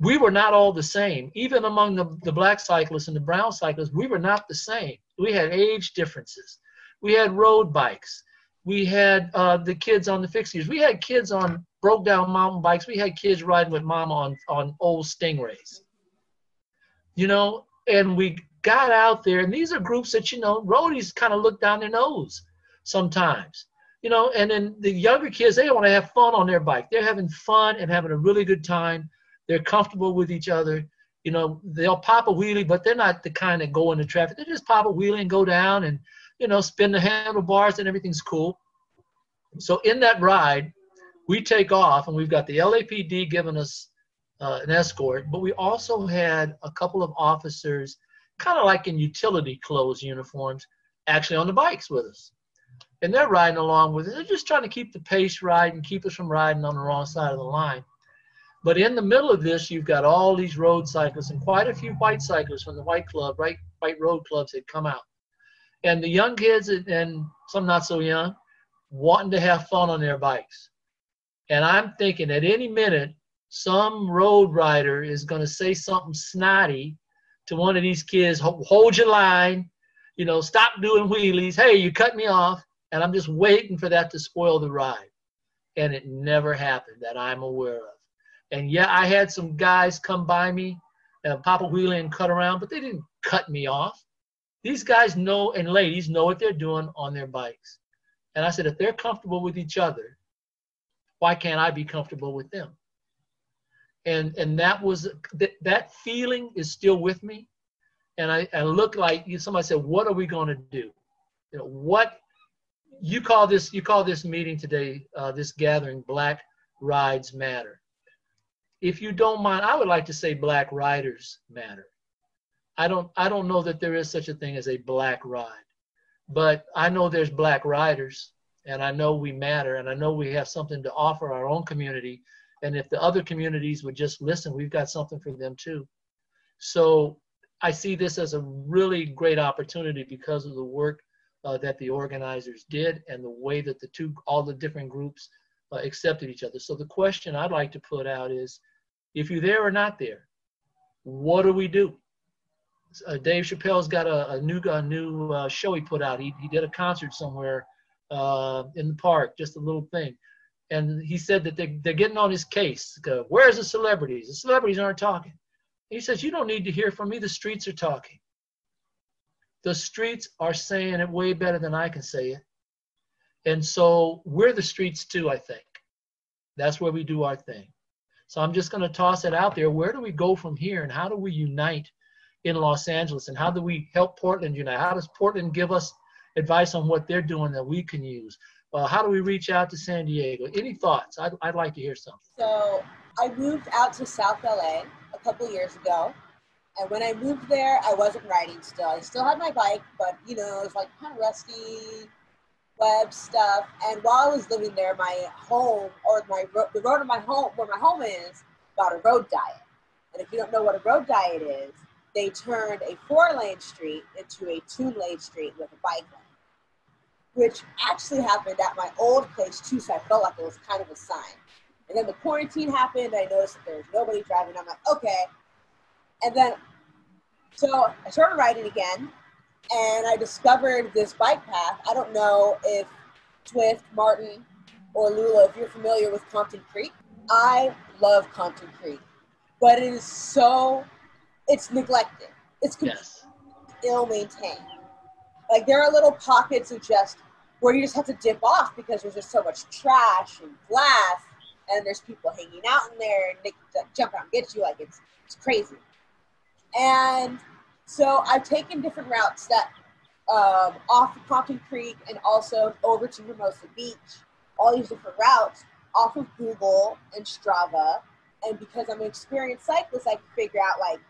we were not all the same. Even among the, the black cyclists and the brown cyclists, we were not the same. We had age differences. We had road bikes. We had uh, the kids on the fixies. We had kids on broke down mountain bikes. We had kids riding with mama on, on old Stingrays. You know, and we got out there, and these are groups that, you know, roadies kind of look down their nose sometimes. You know, and then the younger kids, they want to have fun on their bike. They're having fun and having a really good time they're comfortable with each other. You know, they'll pop a wheelie, but they're not the kind that go into traffic. They just pop a wheelie and go down and, you know, spin the handlebars and everything's cool. So in that ride, we take off and we've got the LAPD giving us uh, an escort, but we also had a couple of officers, kind of like in utility clothes uniforms, actually on the bikes with us. And they're riding along with us. They're just trying to keep the pace right and keep us from riding on the wrong side of the line. But in the middle of this, you've got all these road cyclists and quite a few white cyclists from the white club, right? White road clubs had come out. And the young kids and some not so young wanting to have fun on their bikes. And I'm thinking at any minute, some road rider is going to say something snotty to one of these kids, hold your line, you know, stop doing wheelies. Hey, you cut me off. And I'm just waiting for that to spoil the ride. And it never happened that I'm aware of. And yeah, I had some guys come by me and pop a wheelie and cut around, but they didn't cut me off. These guys know and ladies know what they're doing on their bikes. And I said, if they're comfortable with each other, why can't I be comfortable with them? And and that was that that feeling is still with me. And I, I look like somebody said, what are we going to do? You know, what you call this you call this meeting today, uh, this gathering, Black Rides Matter if you don't mind, I would like to say black riders matter. I don't I don't know that there is such a thing as a black ride, but I know there's black riders, and I know we matter, and I know we have something to offer our own community. And if the other communities would just listen, we've got something for them too. So I see this as a really great opportunity because of the work uh, that the organizers did and the way that the two all the different groups uh, accepted each other. So the question I'd like to put out is, if you're there or not there, what do we do? Uh, Dave Chappelle's got a, a new a new uh, show he put out. He, he did a concert somewhere uh, in the park, just a little thing. And he said that they, they're getting on his case. Where's the celebrities? The celebrities aren't talking. He says, You don't need to hear from me. The streets are talking. The streets are saying it way better than I can say it. And so we're the streets too, I think. That's where we do our thing. So I'm just going to toss it out there. Where do we go from here and how do we unite in Los Angeles and how do we help Portland unite? How does Portland give us advice on what they're doing that we can use? Uh, how do we reach out to San Diego? Any thoughts? I'd, I'd like to hear some. So I moved out to South LA a couple years ago. And when I moved there, I wasn't riding still. I still had my bike, but you know, it was like kind of rusty, web stuff. And while I was living there, my home or my the road of my home where my home is got a road diet. And if you don't know what a road diet is, they turned a four lane street into a two lane street with a bike lane, which actually happened at my old place too. So I felt like it was kind of a sign. And then the quarantine happened. I noticed that there was nobody driving. I'm like, okay. And then, so I started riding again and I discovered this bike path. I don't know if Swift, Martin, or Lula, if you're familiar with Compton Creek. I love Compton Creek, but it is so, it's neglected. It's yes. ill maintained. Like there are little pockets of just where you just have to dip off because there's just so much trash and glass, and there's people hanging out in there and they jump out and get you. Like it's it's crazy. And so I've taken different routes that um, off of Compton Creek and also over to Hermosa Beach, all these different routes off of Google and Strava. And because I'm an experienced cyclist, I can figure out like,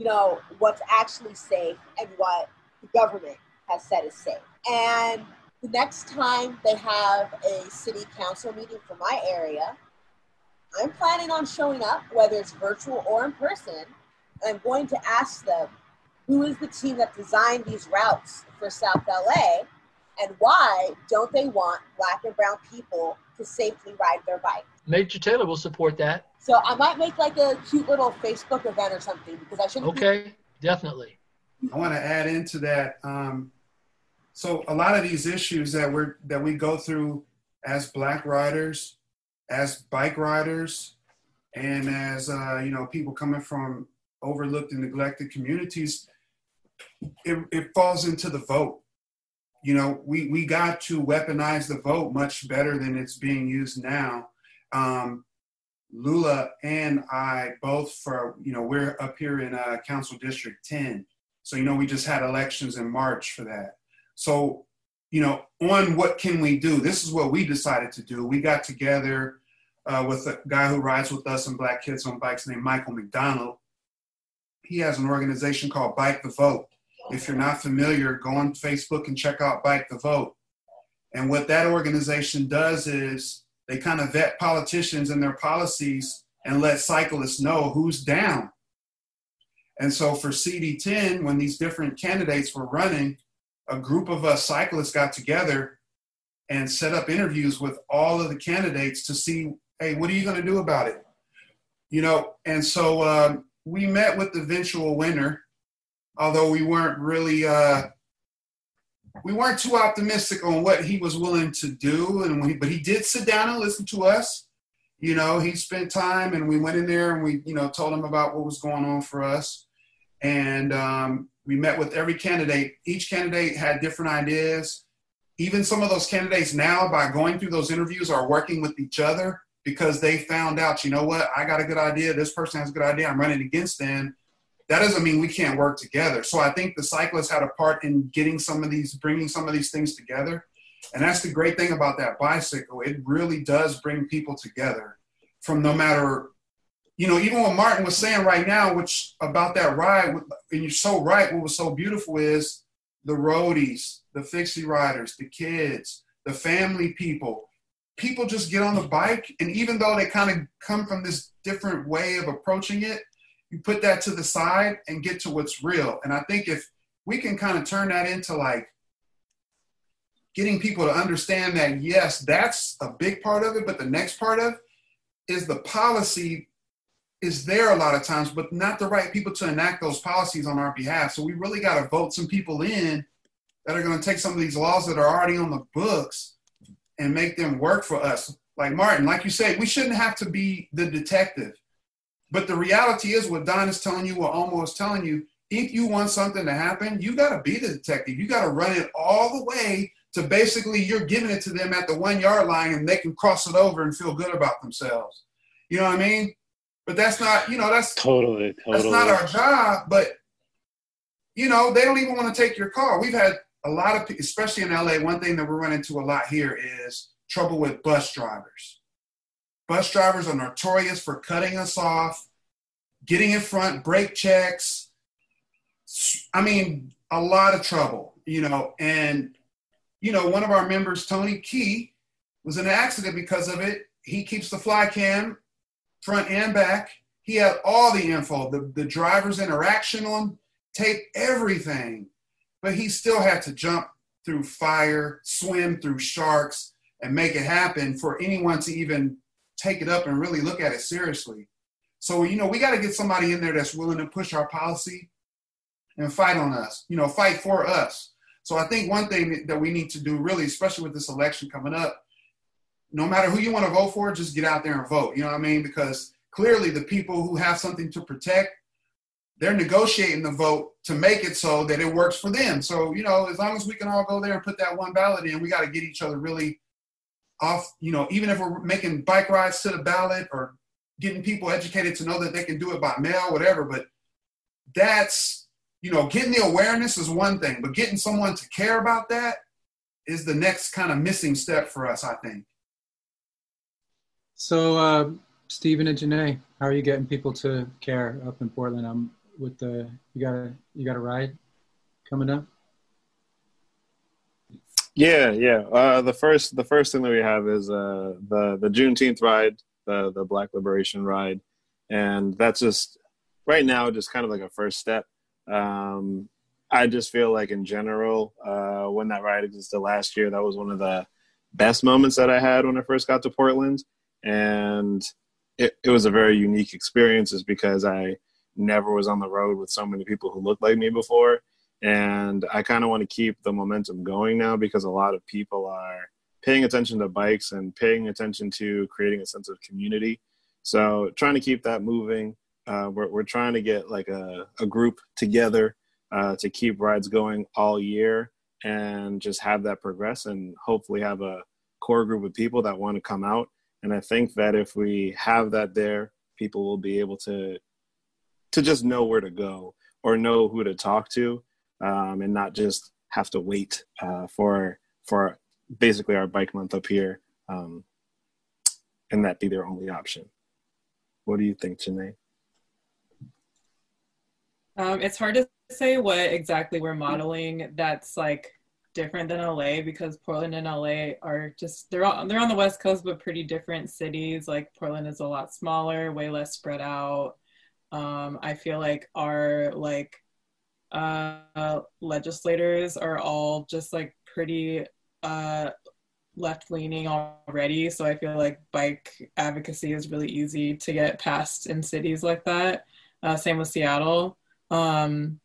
you know, what's actually safe and what the government has said is safe. And the next time they have a city council meeting for my area, I'm planning on showing up, whether it's virtual or in person. I'm going to ask them who is the team that designed these routes for South LA And why don't they want black and brown people to safely ride their bike? Major Taylor will support that. So I might make like a cute little Facebook event or something because I shouldn't. Okay, definitely. I want to add into that. Um, so a lot of these issues that we're that we go through as black riders, as bike riders, and as uh, you know people coming from overlooked and neglected communities, it, it falls into the vote. You know, we we got to weaponize the vote much better than it's being used now. Um, Lula and I both for you know we're up here in uh, Council District 10, so you know we just had elections in March for that. So you know on what can we do? This is what we decided to do. We got together uh, with a guy who rides with us and Black Kids on Bikes named Michael McDonald. He has an organization called Bike the Vote. If you're not familiar, go on Facebook and check out Bike the Vote. And what that organization does is they kind of vet politicians and their policies and let cyclists know who's down. And so for CD10, when these different candidates were running, a group of us cyclists got together and set up interviews with all of the candidates to see, hey, what are you going to do about it? You know, and so um, we met with the eventual winner, although we weren't really uh, we weren't too optimistic on what he was willing to do, and we, but he did sit down and listen to us. You know, he spent time, and we went in there and we, you know, told him about what was going on for us, and um, we met with every candidate. Each candidate had different ideas. Even some of those candidates now, by going through those interviews, are working with each other because they found out, you know what, I got a good idea. This person has a good idea. I'm running against them that doesn't mean we can't work together. So I think the cyclists had a part in getting some of these, bringing some of these things together. And that's the great thing about that bicycle. It really does bring people together from no matter, you know, even what Martin was saying right now, which about that ride, and you're so right, what was so beautiful is the roadies, the fixie riders, the kids, the family people. People just get on the bike, and even though they kind of come from this different way of approaching it, you put that to the side and get to what's real. And I think if we can kind of turn that into like getting people to understand that yes, that's a big part of it, but the next part of is the policy is there a lot of times, but not the right people to enact those policies on our behalf. So we really got to vote some people in that are going to take some of these laws that are already on the books and make them work for us. Like Martin, like you say, we shouldn't have to be the detective. But the reality is, what Don is telling you, what Omo is telling you, if you want something to happen, you got to be the detective. You got to run it all the way to basically you're giving it to them at the one yard line and they can cross it over and feel good about themselves. You know what I mean? But that's not, you know, that's totally, totally. That's not our job. But, you know, they don't even want to take your car. We've had a lot of, especially in LA, one thing that we're running into a lot here is trouble with bus drivers Bus drivers are notorious for cutting us off, getting in front, brake checks. I mean, a lot of trouble, you know. And, you know, one of our members, Tony Key, was in an accident because of it. He keeps the fly cam front and back. He had all the info, the, the driver's interaction on tape, everything. But he still had to jump through fire, swim through sharks, and make it happen for anyone to even take it up and really look at it seriously. So, you know, we got to get somebody in there that's willing to push our policy and fight on us, you know, fight for us. So I think one thing that we need to do really, especially with this election coming up, no matter who you want to vote for, just get out there and vote. You know what I mean? Because clearly the people who have something to protect, they're negotiating the vote to make it so that it works for them. So, you know, as long as we can all go there and put that one ballot in, we got to get each other really off, you know, even if we're making bike rides to the ballot or getting people educated to know that they can do it by mail, whatever. But that's, you know, getting the awareness is one thing, but getting someone to care about that is the next kind of missing step for us, I think. So, uh, Stephen and Janae, how are you getting people to care up in Portland? I'm with the you got a you got a ride coming up. Yeah, yeah. Uh, the first the first thing that we have is uh, the the Juneteenth ride, the the Black Liberation ride, and that's just right now just kind of like a first step. Um, I just feel like in general, uh, when that ride existed last year, that was one of the best moments that I had when I first got to Portland, and it, it was a very unique experience, is because I never was on the road with so many people who looked like me before, and I kind of want to keep the momentum going now because a lot of people are paying attention to bikes and paying attention to creating a sense of community. So trying to keep that moving. Uh, we're, we're trying to get like a, a group together uh, to keep rides going all year and just have that progress and hopefully have a core group of people that want to come out. And I think that if we have that there, people will be able to to just know where to go or know who to talk to um, and not just have to wait uh, for for basically our bike month up here um, and that be their only option. What do you think, Janae? Um, it's hard to say what exactly we're modeling that's like different than LA because Portland and LA are just they're all, they're on the west coast but pretty different cities. Like Portland is a lot smaller, way less spread out. Um, I feel like our like uh, legislators are all just like pretty uh, left leaning already. So I feel like bike advocacy is really easy to get passed in cities like that. Uh, same with Seattle. Um,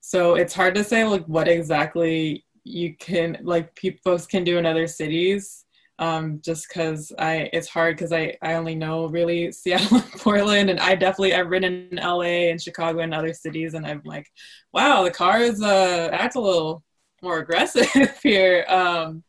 so it's hard to say like what exactly you can like people folks can do in other cities um, just because I it's hard because I I only know really Seattle and Portland, and I definitely I've ridden in LA and Chicago and other cities, and I'm like, wow, the cars uh, act a little more aggressive here. Um,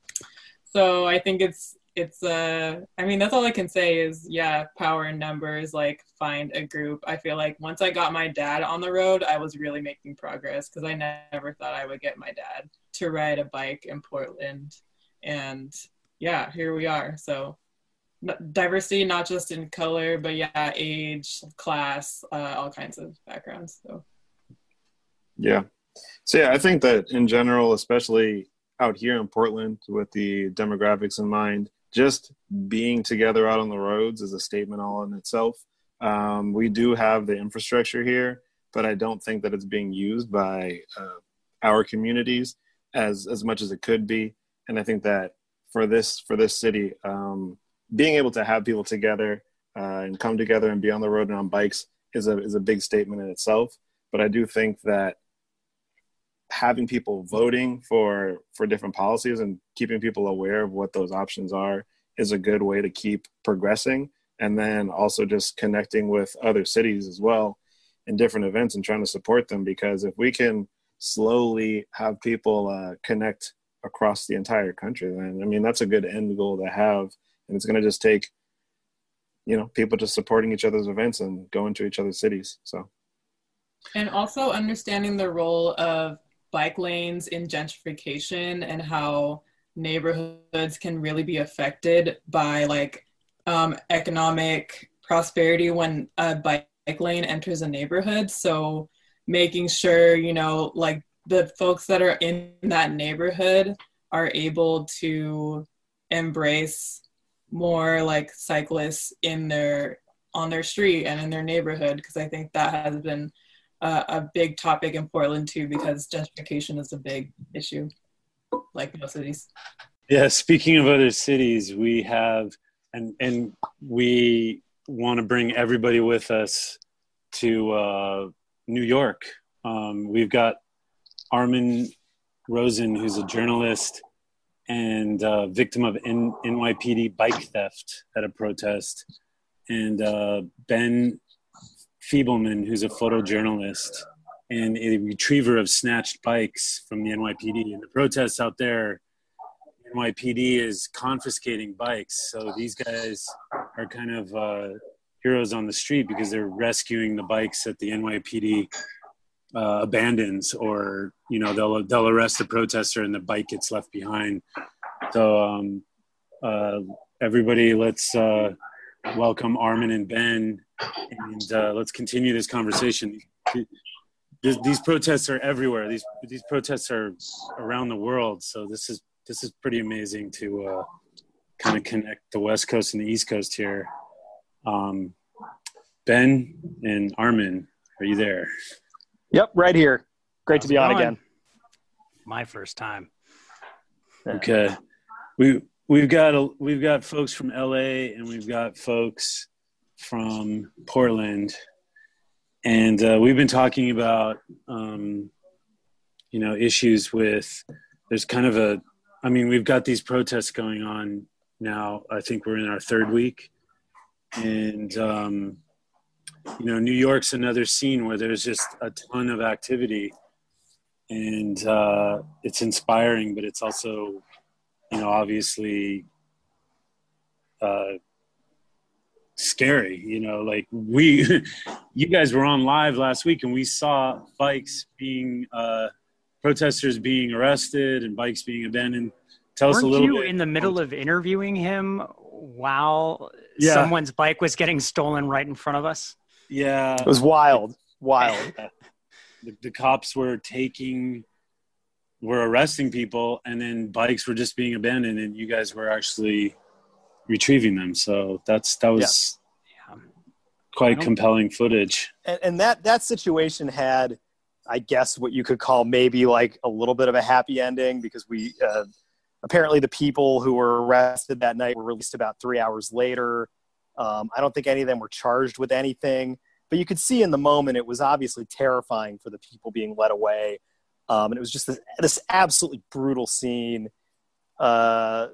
so I think it's it's uh I mean that's all I can say is yeah, power in numbers, like find a group. I feel like once I got my dad on the road, I was really making progress because I never thought I would get my dad to ride a bike in Portland and yeah, here we are. So diversity, not just in color, but yeah, age, class, uh, all kinds of backgrounds. So yeah. So yeah, I think that in general, especially out here in Portland with the demographics in mind, just being together out on the roads is a statement all in itself. Um, we do have the infrastructure here, but I don't think that it's being used by uh, our communities as as much as it could be. And I think that for this for this city. Um, being able to have people together uh, and come together and be on the road and on bikes is a is a big statement in itself. But I do think that having people voting for for different policies and keeping people aware of what those options are is a good way to keep progressing and then also just connecting with other cities as well in different events and trying to support them because if we can slowly have people uh, connect across the entire country. And I mean, that's a good end goal to have. And it's going to just take, you know, people just supporting each other's events and going to each other's cities. So, and also understanding the role of bike lanes in gentrification and how neighborhoods can really be affected by like um, economic prosperity when a bike lane enters a neighborhood. So, making sure, you know, like the folks that are in that neighborhood are able to embrace more like cyclists in their on their street and in their neighborhood because I think that has been uh, a big topic in Portland too because gentrification is a big issue, like most cities. Yeah, speaking of other cities, we have and and we want to bring everybody with us to uh, New York. Um, we've got Armin Rosen, who's a journalist and uh, victim of N- NYPD bike theft at a protest, and uh, Ben Feebleman, who's a photojournalist and a retriever of snatched bikes from the NYPD. And the protests out there, NYPD is confiscating bikes. So these guys are kind of uh, heroes on the street because they're rescuing the bikes that the NYPD uh, abandons or you know they'll they'll arrest the protester and the bike gets left behind. So um, uh, everybody let's uh, welcome armin and ben. And uh, let's continue this conversation. These, these protests are everywhere. These these protests are around the world. So this is this is pretty amazing to uh, kind of connect the west coast and the east coast here. Um, ben and armin are you there Yep, right here. Great How's to be on again. my first time. Okay, we we've got a, we've got folks from LA and we've got folks from Portland, and uh, we've been talking about um, you know issues with. There's kind of a, I mean, we've got these protests going on now. I think we're in our third week, and um, you know, New York's another scene where there's just a ton of activity, and uh, it's inspiring, but it's also, you know, obviously uh, scary. You know, like we, you guys were on live last week, and we saw bikes being uh, protesters being arrested and bikes being abandoned. Tell Weren't us a little you bit. in the middle of interviewing him while Yeah. someone's bike was getting stolen right in front of us? Yeah, It was wild, wild. the, the cops were taking were arresting people and then bikes were just being abandoned and you guys were actually retrieving them. So that's that was Yeah. quite compelling footage. And, and that that situation had i guess what you could call maybe like a little bit of a happy ending because we uh, apparently the people who were arrested that night were released about three hours later um, i don't think any of them were charged with anything but you could see in the moment it was obviously terrifying for the people being led away. Um, and it was just this, this absolutely brutal scene. Uh,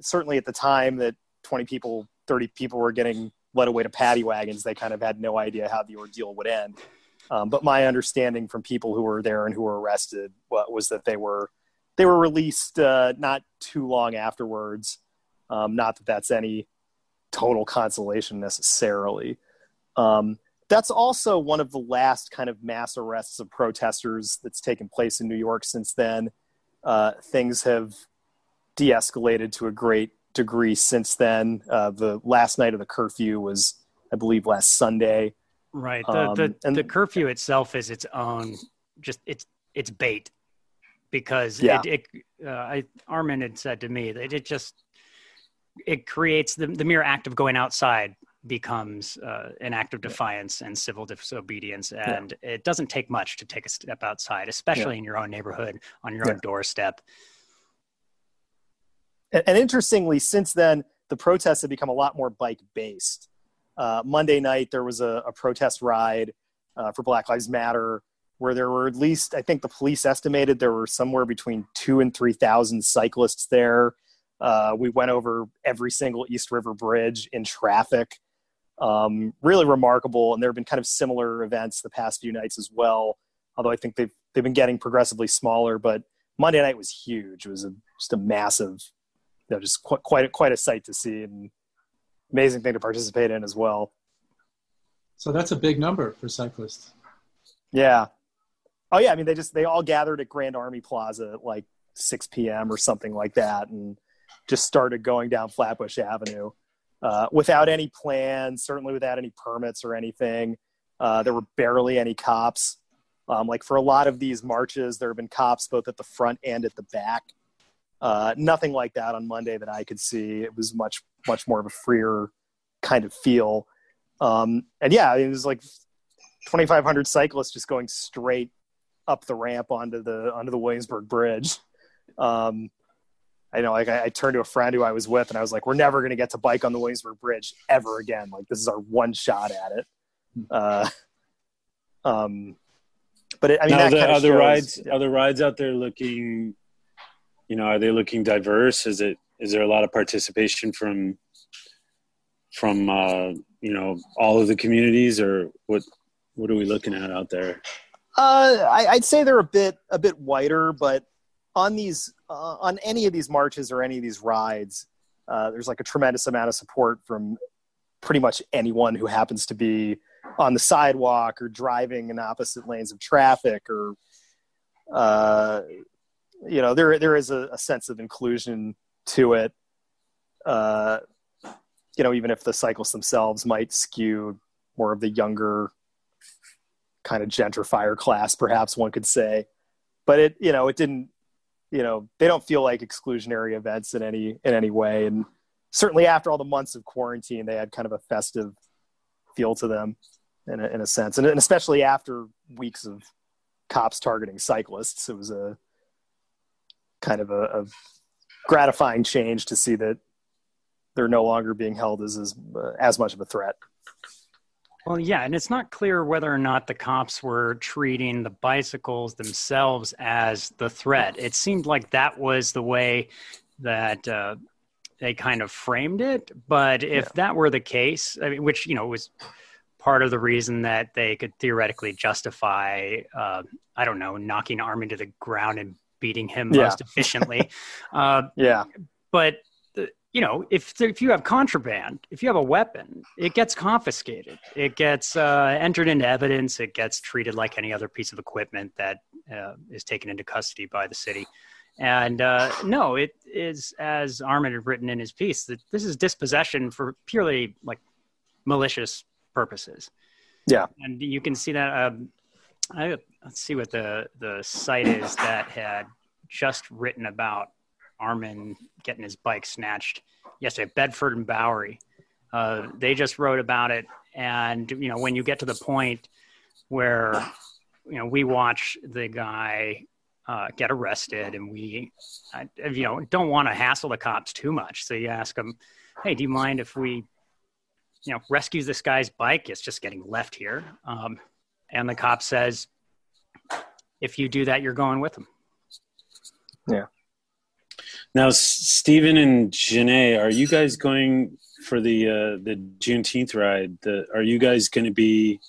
certainly at the time that 20 people 30 people were getting led away to paddy wagons they kind of had no idea how the ordeal would end. Um, but my understanding from people who were there and who were arrested wa- was that they were they were released uh, not too long afterwards. Um, not that that's any total consolation necessarily um, that's also one of the last kind of mass arrests of protesters that's taken place in new york since then uh, things have de-escalated to a great degree since then. Uh, the last night of the curfew was, I believe, last Sunday. Right. The, Um, the, and- the curfew itself is its own, just it's it's bait, because Yeah. it, it uh, I Armin had said to me that it just it creates the the mere act of going outside becomes uh, an act of defiance and civil disobedience, and it doesn't take much to take a step outside, especially in your own neighborhood on your Yeah. own doorstep. And, and interestingly, since then, the protests have become a lot more bike based. Uh, Monday night, there was a, a protest ride uh, for Black Lives Matter where there were at least, I think the police estimated there were somewhere between two and 3,000 cyclists there. Uh, we went over every single East River Bridge in traffic. Um, really remarkable. And there have been kind of similar events the past few nights as well, although I think they've, they've been getting progressively smaller. But Monday night was huge. It was a, just a massive you know, just quite quite a, quite a sight to see and amazing thing to participate in as well. So that's a big number for cyclists. Yeah. Oh yeah, I mean they just they all gathered at Grand Army Plaza at like 6 p.m. or something like that, and just started going down Flatbush Avenue uh, without any plans, certainly without any permits or anything. Uh, there were barely any cops. Um, like for a lot of these marches, there have been cops both at the front and at the back. Uh, nothing like that on Monday that I could see. It was much much more of a freer kind of feel. Um, and yeah, it was like 2,500 cyclists just going straight up the ramp onto the onto the Williamsburg Bridge. Um, I know, like I, I turned to a friend who I was with, and I was like, "We're never going to get to bike on the Williamsburg Bridge ever again. Like this is our one shot at it." Uh, um, but it, I mean, now that the other shows- rides yeah. are the rides out there looking you know are they looking diverse is it is there a lot of participation from from uh you know all of the communities or what what are we looking at out there Uh, I, I'd say they're a bit a bit whiter, but on these uh, on any of these marches or any of these rides, uh, there's like a tremendous amount of support from pretty much anyone who happens to be on the sidewalk or driving in opposite lanes of traffic, or uh, you know, there there is a, a sense of inclusion to it. Uh, you know, even if the cyclists themselves might skew more of the younger kind of gentrifier class, perhaps one could say. But it, you know, it didn't, you know, they don't feel like exclusionary events in any in any way. And certainly after all the months of quarantine, they had kind of a festive feel to them, in a, in a sense, and, and especially after weeks of cops targeting cyclists, it was a kind of a, a gratifying change to see that they're no longer being held as as, uh, as much of a threat. Well, yeah, and it's not clear whether or not the cops were treating the bicycles themselves as the threat. It seemed like that was the way that uh, they kind of framed it. But if yeah. that were the case, I mean, which you know was part of the reason that they could theoretically justify, uh, I don't know, knocking Armin to the ground and beating him yeah. most efficiently. uh, yeah, but you know, if if you have contraband, if you have a weapon, it gets confiscated. It gets uh, entered into evidence. It gets treated like any other piece of equipment that uh, is taken into custody by the city. And uh, no, it is as Armin had written in his piece that this is dispossession for purely like malicious purposes. Yeah, and you can see that. Um, I, let's see what the the site is that had just written about Armin getting his bike snatched yesterday, Bedford and Bowery. Uh, they just wrote about it, and you know when you get to the point where you know we watch the guy uh, get arrested, and we you know don't want to hassle the cops too much, so you ask them, "Hey, do you mind if we you know rescue this guy's bike? It's just getting left here," um, and the cop says, "If you do that, you're going with him." Yeah. Now, Stephen and Janae, are you guys going for the uh, the Juneteenth ride? The, are you guys going to be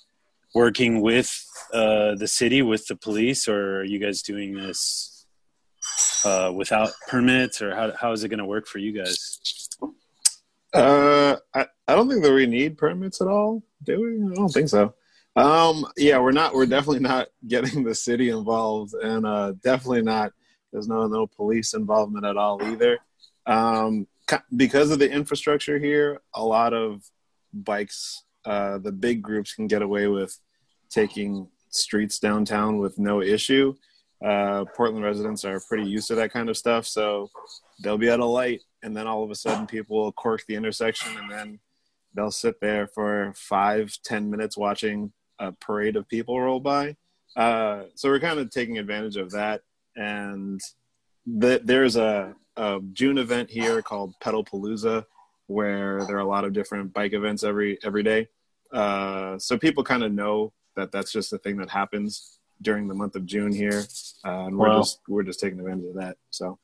working with uh, the city, with the police, or are you guys doing this uh, without permits, or how how is it going to work for you guys? Uh, I, I don't think that we need permits at all. Do we? I don't think so. Um, yeah, we're not. We're definitely not getting the city involved, and uh, definitely not there's no no police involvement at all either. Um, because of the infrastructure here, a lot of bikes, uh, the big groups can get away with taking streets downtown with no issue. Uh, Portland residents are pretty used to that kind of stuff, so they'll be at a light, and then all of a sudden, people will cork the intersection, and then they'll sit there for five, ten minutes watching a parade of people roll by. Uh, so we're kind of taking advantage of that and the, there's a, a, June event here called Pedalpalooza, where there are a lot of different bike events every every day. Uh, so people kind of know that that's just a thing that happens during the month of June here, uh, and we're just we're just taking advantage of that. So.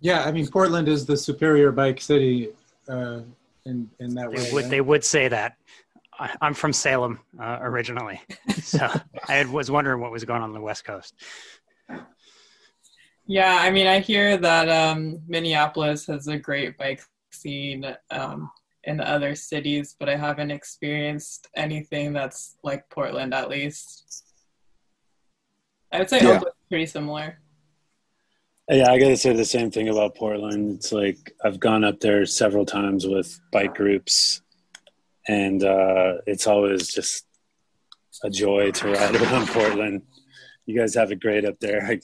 Yeah, I mean Portland is the superior bike city uh, in in that they way. Would, right? They would say that. I'm from Salem uh, originally, so I was wondering what was going on on the West Coast. Yeah, I mean, I hear that um, Minneapolis has a great bike scene um, in other cities, but I haven't experienced anything that's like Portland, at least. I would say yeah. Oakland's pretty similar. Yeah, I got to say the same thing about Portland. It's like I've gone up there several times with bike groups and uh, it's always just a joy to ride around Portland. You guys have it great up there. yeah,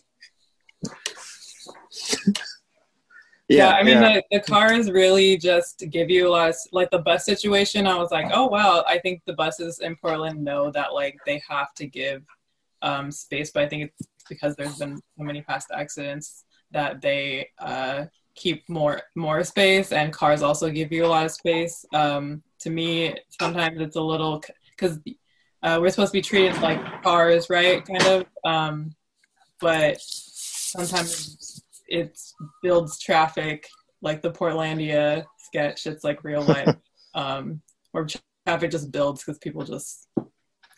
yeah, I mean yeah. the, the cars really just give you a lot of, like the bus situation. I was like, oh wow, I think the buses in Portland know that like they have to give um, space, but I think it's because there's been so many past accidents that they uh, keep more more space, and cars also give you a lot of space. Um, to me, sometimes it's a little because uh, we're supposed to be treated like cars, right? Kind of, um, but sometimes it builds traffic, like the Portlandia sketch. It's like real life, um, where traffic just builds because people just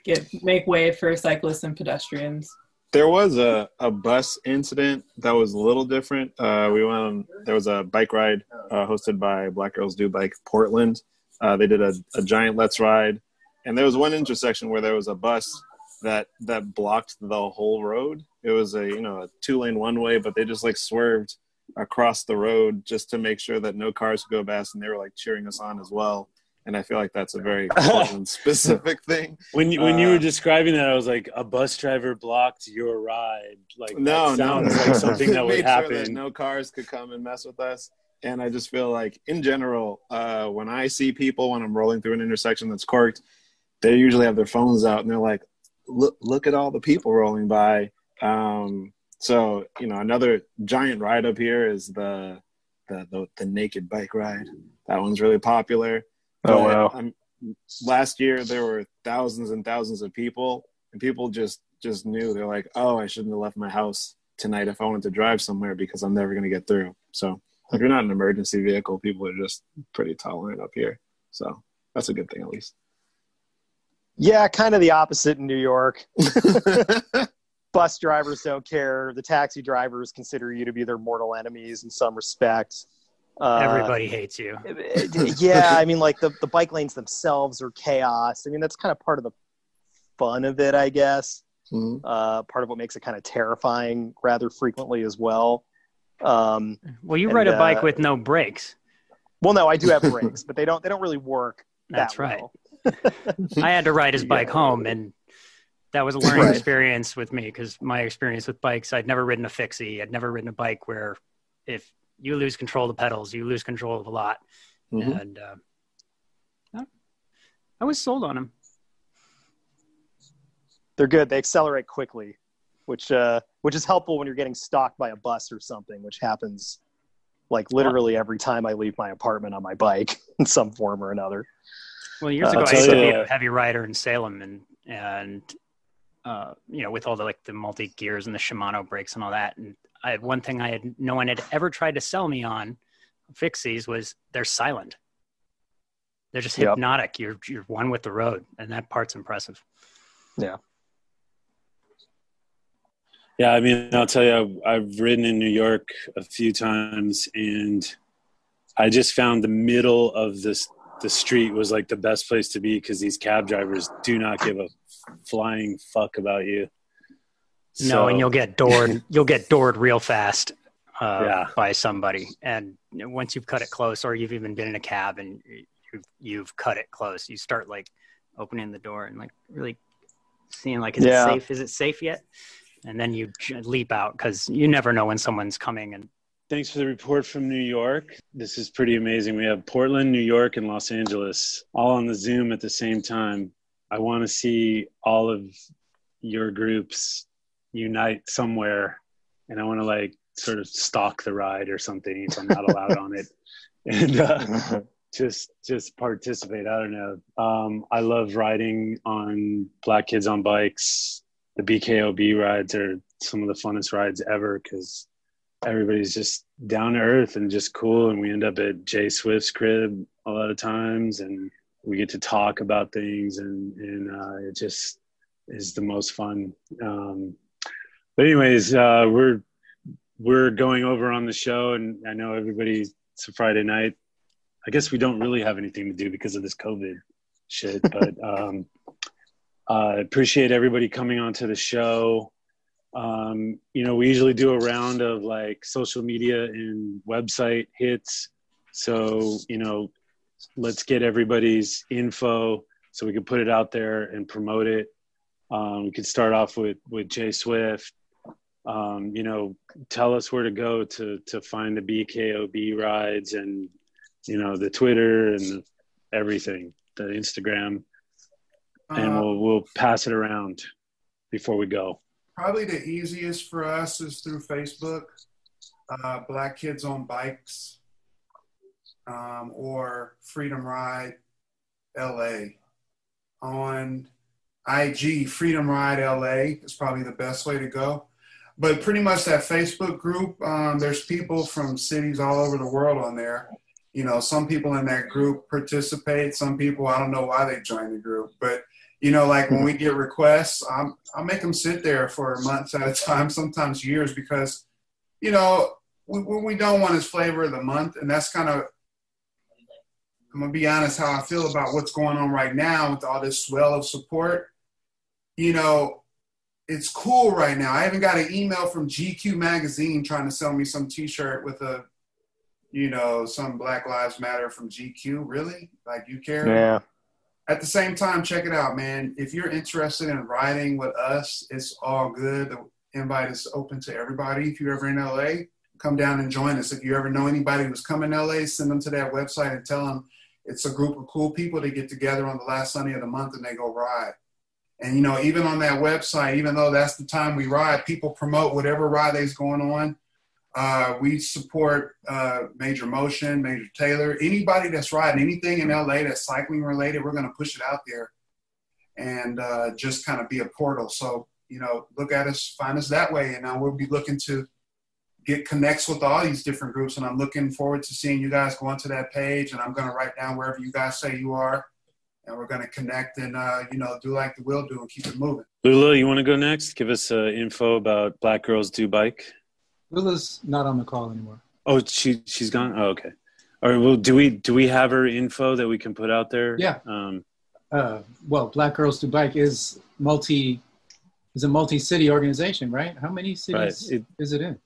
get make way for cyclists and pedestrians. There was a, a bus incident that was a little different. Uh, we went on, there was a bike ride uh, hosted by Black Girls Do Bike Portland. Uh, they did a, a giant Let's Ride. And there was one intersection where there was a bus that that blocked the whole road. It was a you know a two lane one way, but they just like swerved across the road just to make sure that no cars could go past, and they were like cheering us on as well and I feel like that's a very specific thing. When you, when you were uh, describing that, I was like, a bus driver blocked your ride. Like no, no, like something that would happen. Sure that no cars could come and mess with us. And I just feel like, in general, uh, when I see people when I'm rolling through an intersection that's corked, they usually have their phones out and they're like, "Look, look at all the people rolling by." Um, so you know, another giant ride up here is the the the, the naked bike ride. That one's really popular. Oh, But, wow. um, last year there were thousands and thousands of people, and people just just knew they're like, oh, I shouldn't have left my house tonight if I wanted to drive somewhere because I'm never going to get through. So if you're not an emergency vehicle, people are just pretty tolerant up here. So that's a good thing at least. Yeah, kind of the opposite in New York. Bus drivers don't care. The taxi drivers consider you to be their mortal enemies in some respect. Uh, Everybody hates you. yeah, I mean, like the, the bike lanes themselves are chaos. I mean, that's kind of part of the fun of it, I guess. Mhm. Uh, part of what makes it kind of terrifying rather frequently as well. Um, Well, you And, ride a bike uh, with no brakes. well, no, I do have brakes, but they don't they don't really work. That's that right. well. I had to ride his bike Yeah. home, and that was a learning Right. experience with me because my experience with bikes, I'd never ridden a fixie. I'd never ridden a bike where if you lose control of the pedals, you lose control of a lot. Mhm. And uh, I was sold on them. They're good. They accelerate quickly, which uh, which is helpful when you're getting stalked by a bus or something, which happens like literally every time I leave my apartment on my bike in some form or another. Well, years Uh, ago, I'll I used to be a heavy rider in Salem, and and uh, you know, with all the like the multi gears and the Shimano brakes and all that. And I had one thing I had no one had ever tried to sell me on fixies was they're silent. They're just Yep. hypnotic. You're you're one with the road, and that part's impressive. Yeah. Yeah, I mean, I'll tell you, I've, I've ridden in New York a few times, and I just found the middle of this the street was like the best place to be because these cab drivers do not give a flying fuck about you. no, and you'll get doored. you'll get doored real fast uh, Yeah. by somebody. And once you've cut it close, or you've even been in a cab and you've, you've cut it close, you start like opening the door and like really seeing like, is Yeah. it safe? Is it safe yet? And then you j- leap out because you never know when someone's coming. And Thanks for the report from New York. This is pretty amazing. We have Portland, New York, and Los Angeles all on the Zoom at the same time. I want to see all of your groups unite somewhere, and I want to like sort of stalk the ride or something if I'm not allowed on it, and uh, just just participate. I don't know. Um, I love riding on Black Kids on Bikes. The BKOB rides are some of the funnest rides ever because everybody's just down to earth and just cool and we end up at jay swift's crib a lot of times and we get to talk about things and and uh, it just is the most fun. Um, but anyways uh, we're we're going over on the show and i know everybody it's a friday night. I guess we don't really have anything to do because of this covid shit but um, uh, appreciate everybody coming onto the show. Um, you know we usually do a round of like social media and website hits. So you know let's get everybody's info so we can put it out there and promote it. Um, we could start off with with jay swift. Um, you know tell us where to go to to find the bkob rides and you know the twitter and everything the instagram and Uh, we'll we'll pass it around before we go Probably the easiest for us is through Facebook, uh, Black Kids on Bikes, um, or Freedom Ride LA. On IG, Freedom Ride LA is probably the best way to go. But pretty much that Facebook group, um, there's people from cities all over the world on there. You know, some people in that group participate. Some people, I don't know why they joined the group, but you know, like when we get requests, I'm, I'll make them sit there for months at a time, sometimes years, because, you know, we, what we don't want is flavor of the month. And that's kind of, I'm going to be honest, how I feel about what's going on right now with all this swell of support. You know, it's cool right now. I even got an email from GQ magazine trying to sell me some t-shirt with a, you know, some Black Lives Matter from GQ. Really? Like you care? Yeah. At the same time, check it out, man. If you're interested in riding with us, it's all good. The invite is open to everybody. If you're ever in LA, come down and join us. If you ever know anybody who's coming to LA, send them to that website and tell them it's a group of cool people. They get together on the last Sunday of the month and they go ride. And you know, even on that website, even though that's the time we ride, people promote whatever ride is going on. Uh, we support uh, Major Motion, Major Taylor, anybody that's riding anything in LA that's cycling related. We're going to push it out there and uh, just kind of be a portal. So you know, look at us, find us that way, and we'll be looking to get connects with all these different groups. And I'm looking forward to seeing you guys go onto that page. And I'm going to write down wherever you guys say you are, and we're going to connect and uh, you know do like the will do and keep it moving. Lula, you want to go next? Give us uh, info about Black Girls Do Bike. Lula's not on the call anymore. Oh, she she's gone. Oh, okay. All right. Well, do we do we have her info that we can put out there? Yeah. Um, Uh, well, Black Girls Do Bike is multi is a multi-city organization, right? How many cities Right. It- is it in?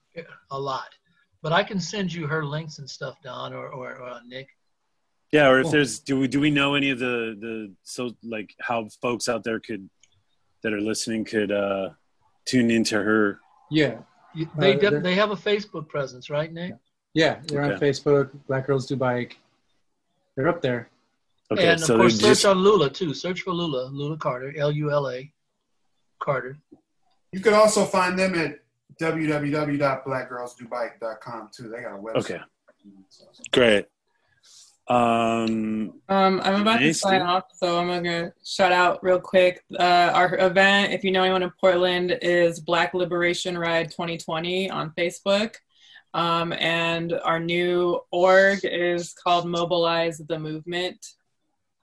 a lot. But I can send you her links and stuff, Don or, or, or uh, Nick. yeah. Or if Cool. there's do we do we know any of the the so like how folks out there could that are listening could uh tune into her Yeah, You- They, Uh, de- they're- have a Facebook presence, right, Nick? yeah. They're on Facebook. Black Girls Do Bike. They're up there. Okay, and so of course, search just- on Lula too. Search for Lula, Lula Carter, L U L A, Carter. You can also find them at www.blackgirlsdobike.com too. They got a website. Okay. Great. Um, Um, I'm about to sign dude. off, so I'm gonna shout out real quick. Uh, our event, if you know anyone in Portland, is Black Liberation Ride 2020 on Facebook. Um, and our new org is called Mobilize the Movement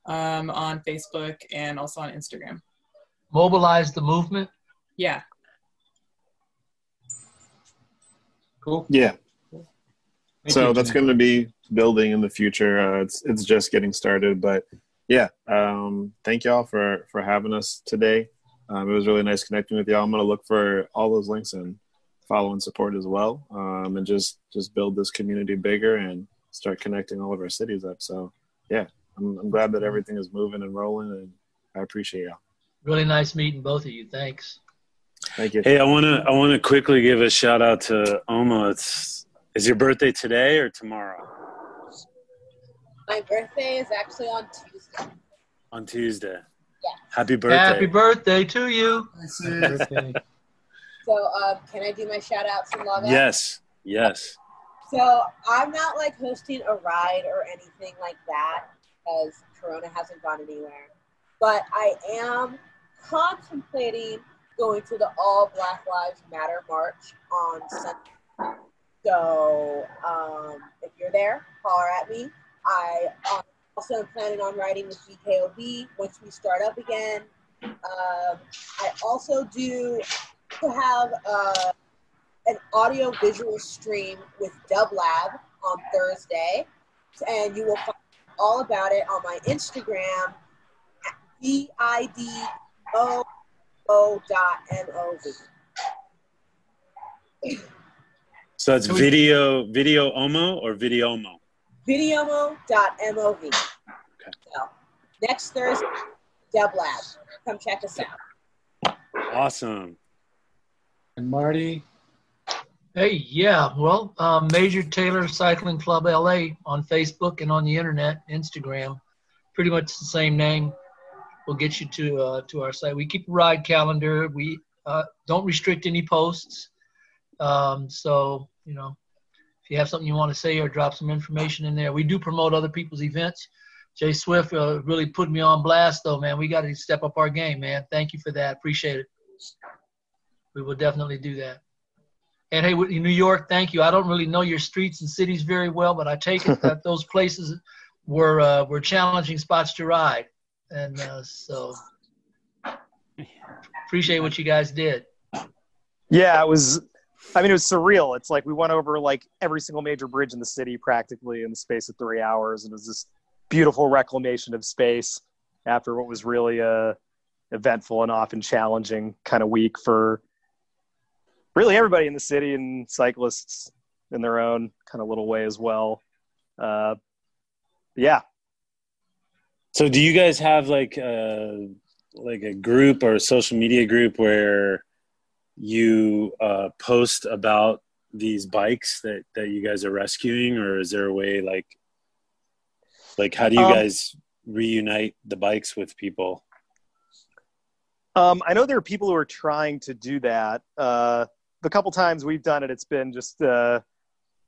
um, on Facebook and also on Instagram. Mobilize the movement. Yeah. Cool. Yeah. Thank so you, that's going to be building in the future. Uh, it's it's just getting started, but yeah. Um, thank y'all for for having us today. Um, it was really nice connecting with y'all. I'm going to look for all those links and follow and support as well, um, and just just build this community bigger and start connecting all of our cities up. So yeah, I'm, I'm glad that everything is moving and rolling, and I appreciate y'all. Really nice meeting both of you. Thanks. Thank you. hey, I want to I want to quickly give a shout out to Oma. It's is your birthday today or tomorrow? My birthday is actually on Tuesday. On Tuesday. Yeah. Happy birthday. Happy birthday to you. Birthday. So, um, can I do my shout outs and log off? yes. Yes. So, I'm not like hosting a ride or anything like that because Corona hasn't gone anywhere. But I am contemplating going to the All Black Lives Matter march on Sunday. So, um, if you're there, holler at me. I um, also am planning on writing with BKOB once we start up again. Um, I also do to have uh, an audio visual stream with Dub Lab on Thursday, and you will find all about it on my Instagram, d i d o o dot m o v. So it's video video Omo or Videomo. Videomo.mov. So, next Thursday, Dub Lab. Come check us out. Awesome. And Marty, Hey, yeah. Well, um, Major Taylor Cycling Club LA on Facebook and on the internet, Instagram, pretty much the same name. We'll get you to uh, to our site. We keep a ride calendar. We uh, don't restrict any posts. Um, so you know, if you have something you want to say or drop some information in there, we do promote other people's events. Jay Swift uh, really put me on blast, though, man. We got to step up our game, man. Thank you for that. Appreciate it. We will definitely do that. And hey, New York, thank you. I don't really know your streets and cities very well, but I take it that those places were uh, were challenging spots to ride, and uh, so appreciate what you guys did. Yeah, it was. I mean, it was surreal. It's like we went over like every single major bridge in the city practically in the space of three hours, and it was this beautiful reclamation of space after what was really a eventful and often challenging kind of week for really everybody in the city and cyclists in their own kind of little way as well. Uh, yeah, So do you guys have like a like a group or a social media group where you uh, post about these bikes that that you guys are rescuing, or is there a way like like how do you Um, guys reunite the bikes with people? Um, I know there are people who are trying to do that. Uh, the couple times we've done it, it's been just. Uh,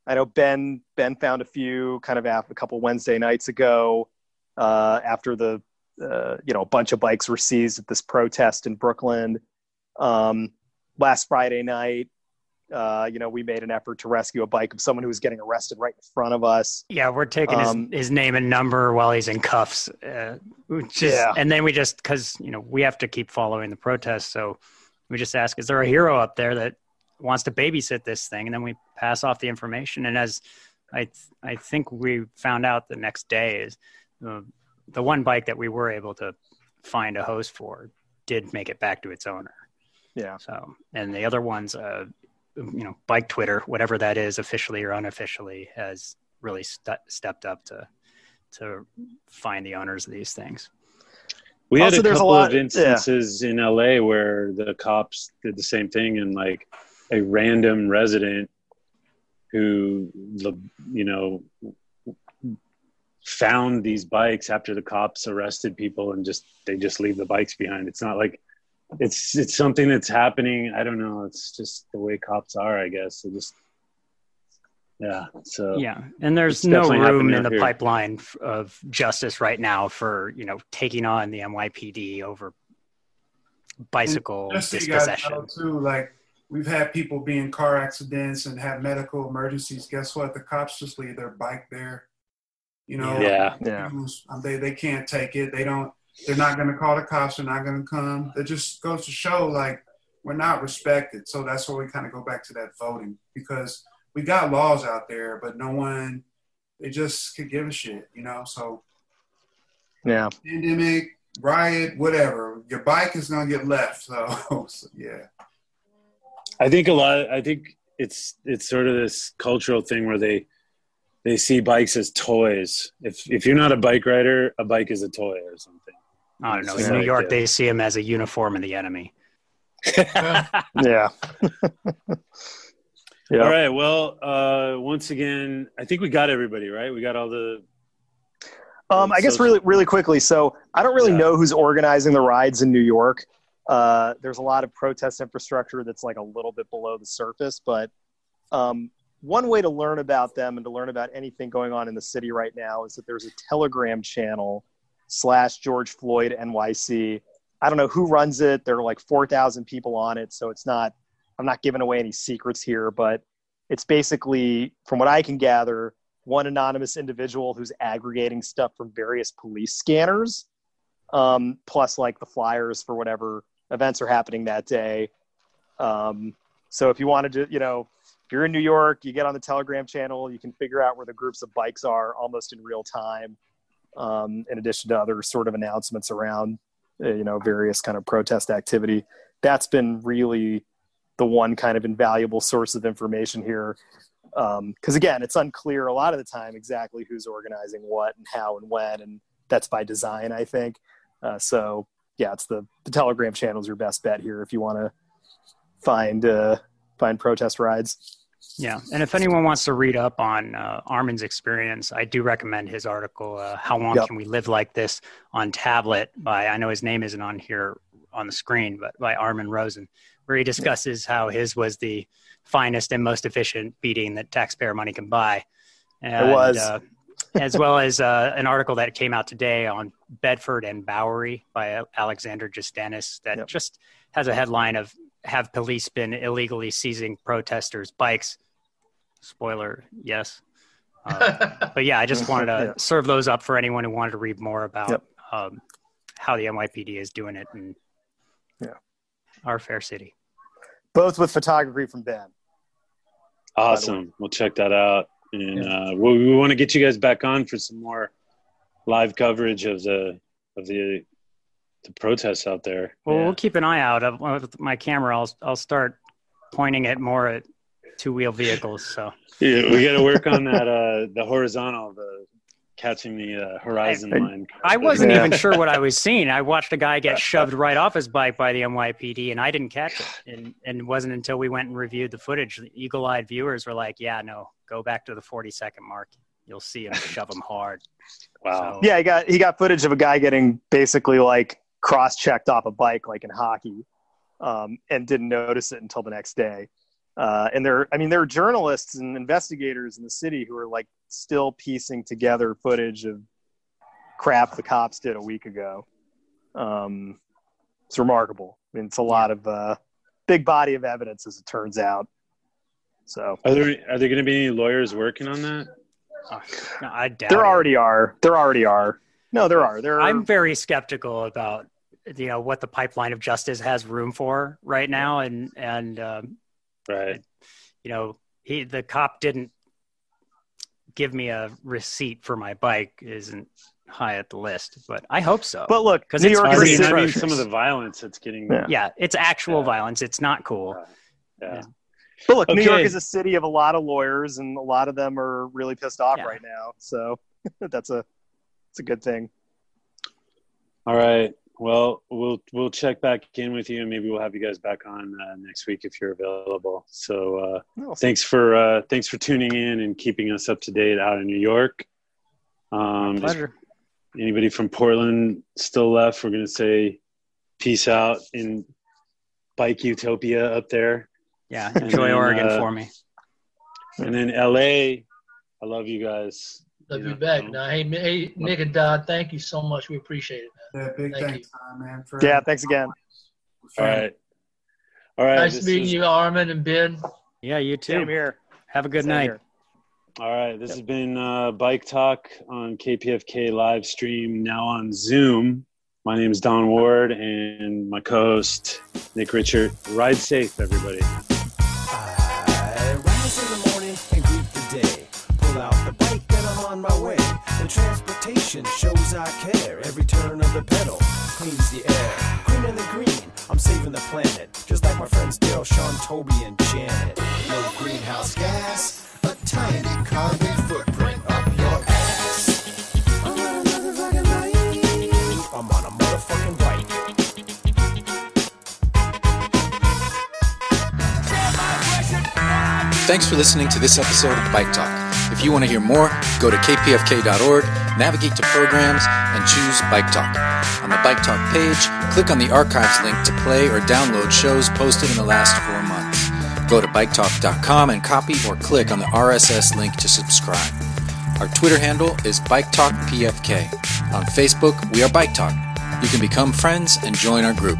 I know Ben Ben found a few kind of after a couple Wednesday nights ago uh, after the uh, you know a bunch of bikes were seized at this protest in Brooklyn. Um, last Friday night, uh, you know, we made an effort to rescue a bike of someone who was getting arrested right in front of us. Yeah, we're taking Um, his, his name and number while he's in cuffs. Uh, is- Yeah. And then we just, because, you know, we have to keep following the protests. So we just ask, is there a hero up there that wants to babysit this thing? And then we pass off the information. And as I, I think we found out the next day is uh, the one bike that we were able to find a host for did make it back to its owner. Yeah. So, and the other ones, uh, you know, bike Twitter, whatever that is, officially or unofficially, has really ste- stepped up to to find the owners of these things. We had Also, a there's a couple lot- of instances in LA where the cops did the same thing, and like a random resident who, you know, found these bikes after the cops arrested people, and just they just leave the bikes behind. It's not like it's it's something that's happening. I don't know. It's just the way cops are, I guess. They just yeah. So Yeah, and there's no definitely room in the here. pipeline of justice right now for you know taking on the NYPD over bicycle Just so you guys dispossession. know too, like we've had people be in car accidents and have medical emergencies. Guess what? The cops just leave their bike there. You know, Yeah. Yeah. Um, They they can't take it. They don't. They're not going to call the cops. They're not going to come. It just goes to show like we're not respected. So that's where we kind of go back to that voting because we got laws out there, but no one. They just could give a shit. You know. So Yeah. pandemic, riot, whatever. Your bike is going to get left. So, so yeah. I think a lot. I think it's it's sort of this cultural thing where they they see bikes as toys. If if you're not a bike rider, a bike is a toy or something. I don't know. It's In New York, they see him as a uniform of the enemy. Yeah. yeah. All right. Well, uh, once again, I think we got everybody right. We got all the. Um, I guess So- really, really quickly. So I don't really Yeah. know who's organizing the rides in New York. Uh, there's a lot of protest infrastructure that's like a little bit below the surface, but um, one way to learn about them and to learn about anything going on in the city right now is that there's a Telegram channel slash George Floyd NYC. I don't know who runs it. There are like 4,000 people on it, so it's not. I'm not giving away any secrets here, but it's basically, from what I can gather, one anonymous individual who's aggregating stuff from various police scanners, um, plus like the flyers for whatever events are happening that day. Um, so if you wanted to, you know, if you're in New York, you get on the Telegram channel, you can figure out where the groups of bikes are almost in real time. Um, in addition to other sort of announcements around, uh, you know, various kind of protest activity, that's been really the one kind of invaluable source of information here. Because again it's unclear a lot of the time exactly who's organizing what and how and when and that's by design i think. Uh, so yeah it's the, the telegram channel is your best bet here if you want to find uh, find protest rides Yeah, and if anyone wants to read up on uh, Armin's experience, I do recommend his article, uh, "How Long Yep. Can We Live Like This on Tablet?" by I know his name isn't on here on the screen, but by Armin Rosen, where he discusses how his was the finest and most efficient beating that taxpayer money can buy. And, was. uh, as well as uh, an article that came out today on Bedford and Bowery by Alexander Justanis that Yep. just has a headline of "Have police been illegally seizing protesters' bikes?" Spoiler, yes. Uh, but yeah, I just wanted to Yeah. serve those up for anyone who wanted to read more about Yep. um, how the NYPD is doing it in Yeah. our fair city. both with photography from ben Awesome. We'll check that out, and uh, we, we want to get you guys back on for some more live coverage of the of the the protests out there. Well, Yeah. we'll keep an eye out. Of, with my camera, I'll I'll start pointing it more at two wheel vehicles. So Yeah, we got to work on that. Uh, the horizontal, the catching the uh, horizon I- line. I wasn't Yeah. even sure what I was seeing. I watched a guy get shoved right off his bike by the NYPD, and I didn't catch it. And and it wasn't until we went and reviewed the footage, the eagle-eyed viewers were like, "Yeah, no, go back to the 40-second mark. You'll see him shove him hard." Wow. So- yeah he got he got footage of a guy getting basically like cross-checked off a bike like in hockey, um, and didn't notice it until the next day. Uh, and there, I mean, there are journalists and investigators in the city who are like still piecing together footage of crap the cops did a week ago. Um, it's remarkable. I mean, it's a lot of uh, big body of evidence, as it turns out. So, are there are there going to be any lawyers working on that? Oh, no, I doubt there it. already are. There already are. No, there are. There. Are, I'm very skeptical about you know what the pipeline of justice has room for right now, and and um, Right. you know he the cop didn't give me a receipt for my bike isn't high at the list, but I hope so. but look, 'Cause New it's York is a pretty mean, city- I mean, some of the violence that's getting. Yeah. yeah, it's actual Yeah. violence. It's not cool. Yeah. But look, New York is a city of a lot of lawyers, and a lot of them are really pissed off Yeah. right now. So that's a it's a good thing. All right. Well, we'll we'll check back in with you, and maybe we'll have you guys back on uh, next week if you're available. So uh, Well, thanks for uh, thanks for tuning in and keeping us up to date out in New York. Um, Pleasure. anybody from Portland still left? We're gonna say peace out in bike utopia up there, Yeah, enjoy then, Oregon uh, for me. and then LA. I love you guys. Love Yeah. you back. Now, hey, hey, Nick and Don, thank you so much. We appreciate it, man. Yeah, big Thank thanks, uh, man. For Yeah, thanks again. All right. All right. nice this meeting is- you, Armin and Ben. Yeah, you too. Same here. Have a good Same night. here. All right, this has been uh, Bike Talk on KPFK live stream, now on Zoom. My name is Don Ward, and my co-host Nick Richard. Ride safe, everybody. Transportation shows I care. Every turn of the pedal cleans the air. Green and the green, I'm saving the planet. Just like my friends Dale, Sean, Toby, and Janet. No greenhouse gas, a tiny carbon footprint up your ass. I'm on a motherfucking bike. I'm on a motherfucking bike. Thanks for listening to this episode of Bike Talk. If you want to hear more, go to kpfk.org, navigate to programs, and choose Bike Talk. On the Bike Talk page, click on the archives link to play or download shows posted in the last four months. Go to biketalk.com and copy or click on the RSS link to subscribe. Our Twitter handle is Bike Talk PFK. On Facebook, we are Bike Talk. You can become friends and join our group.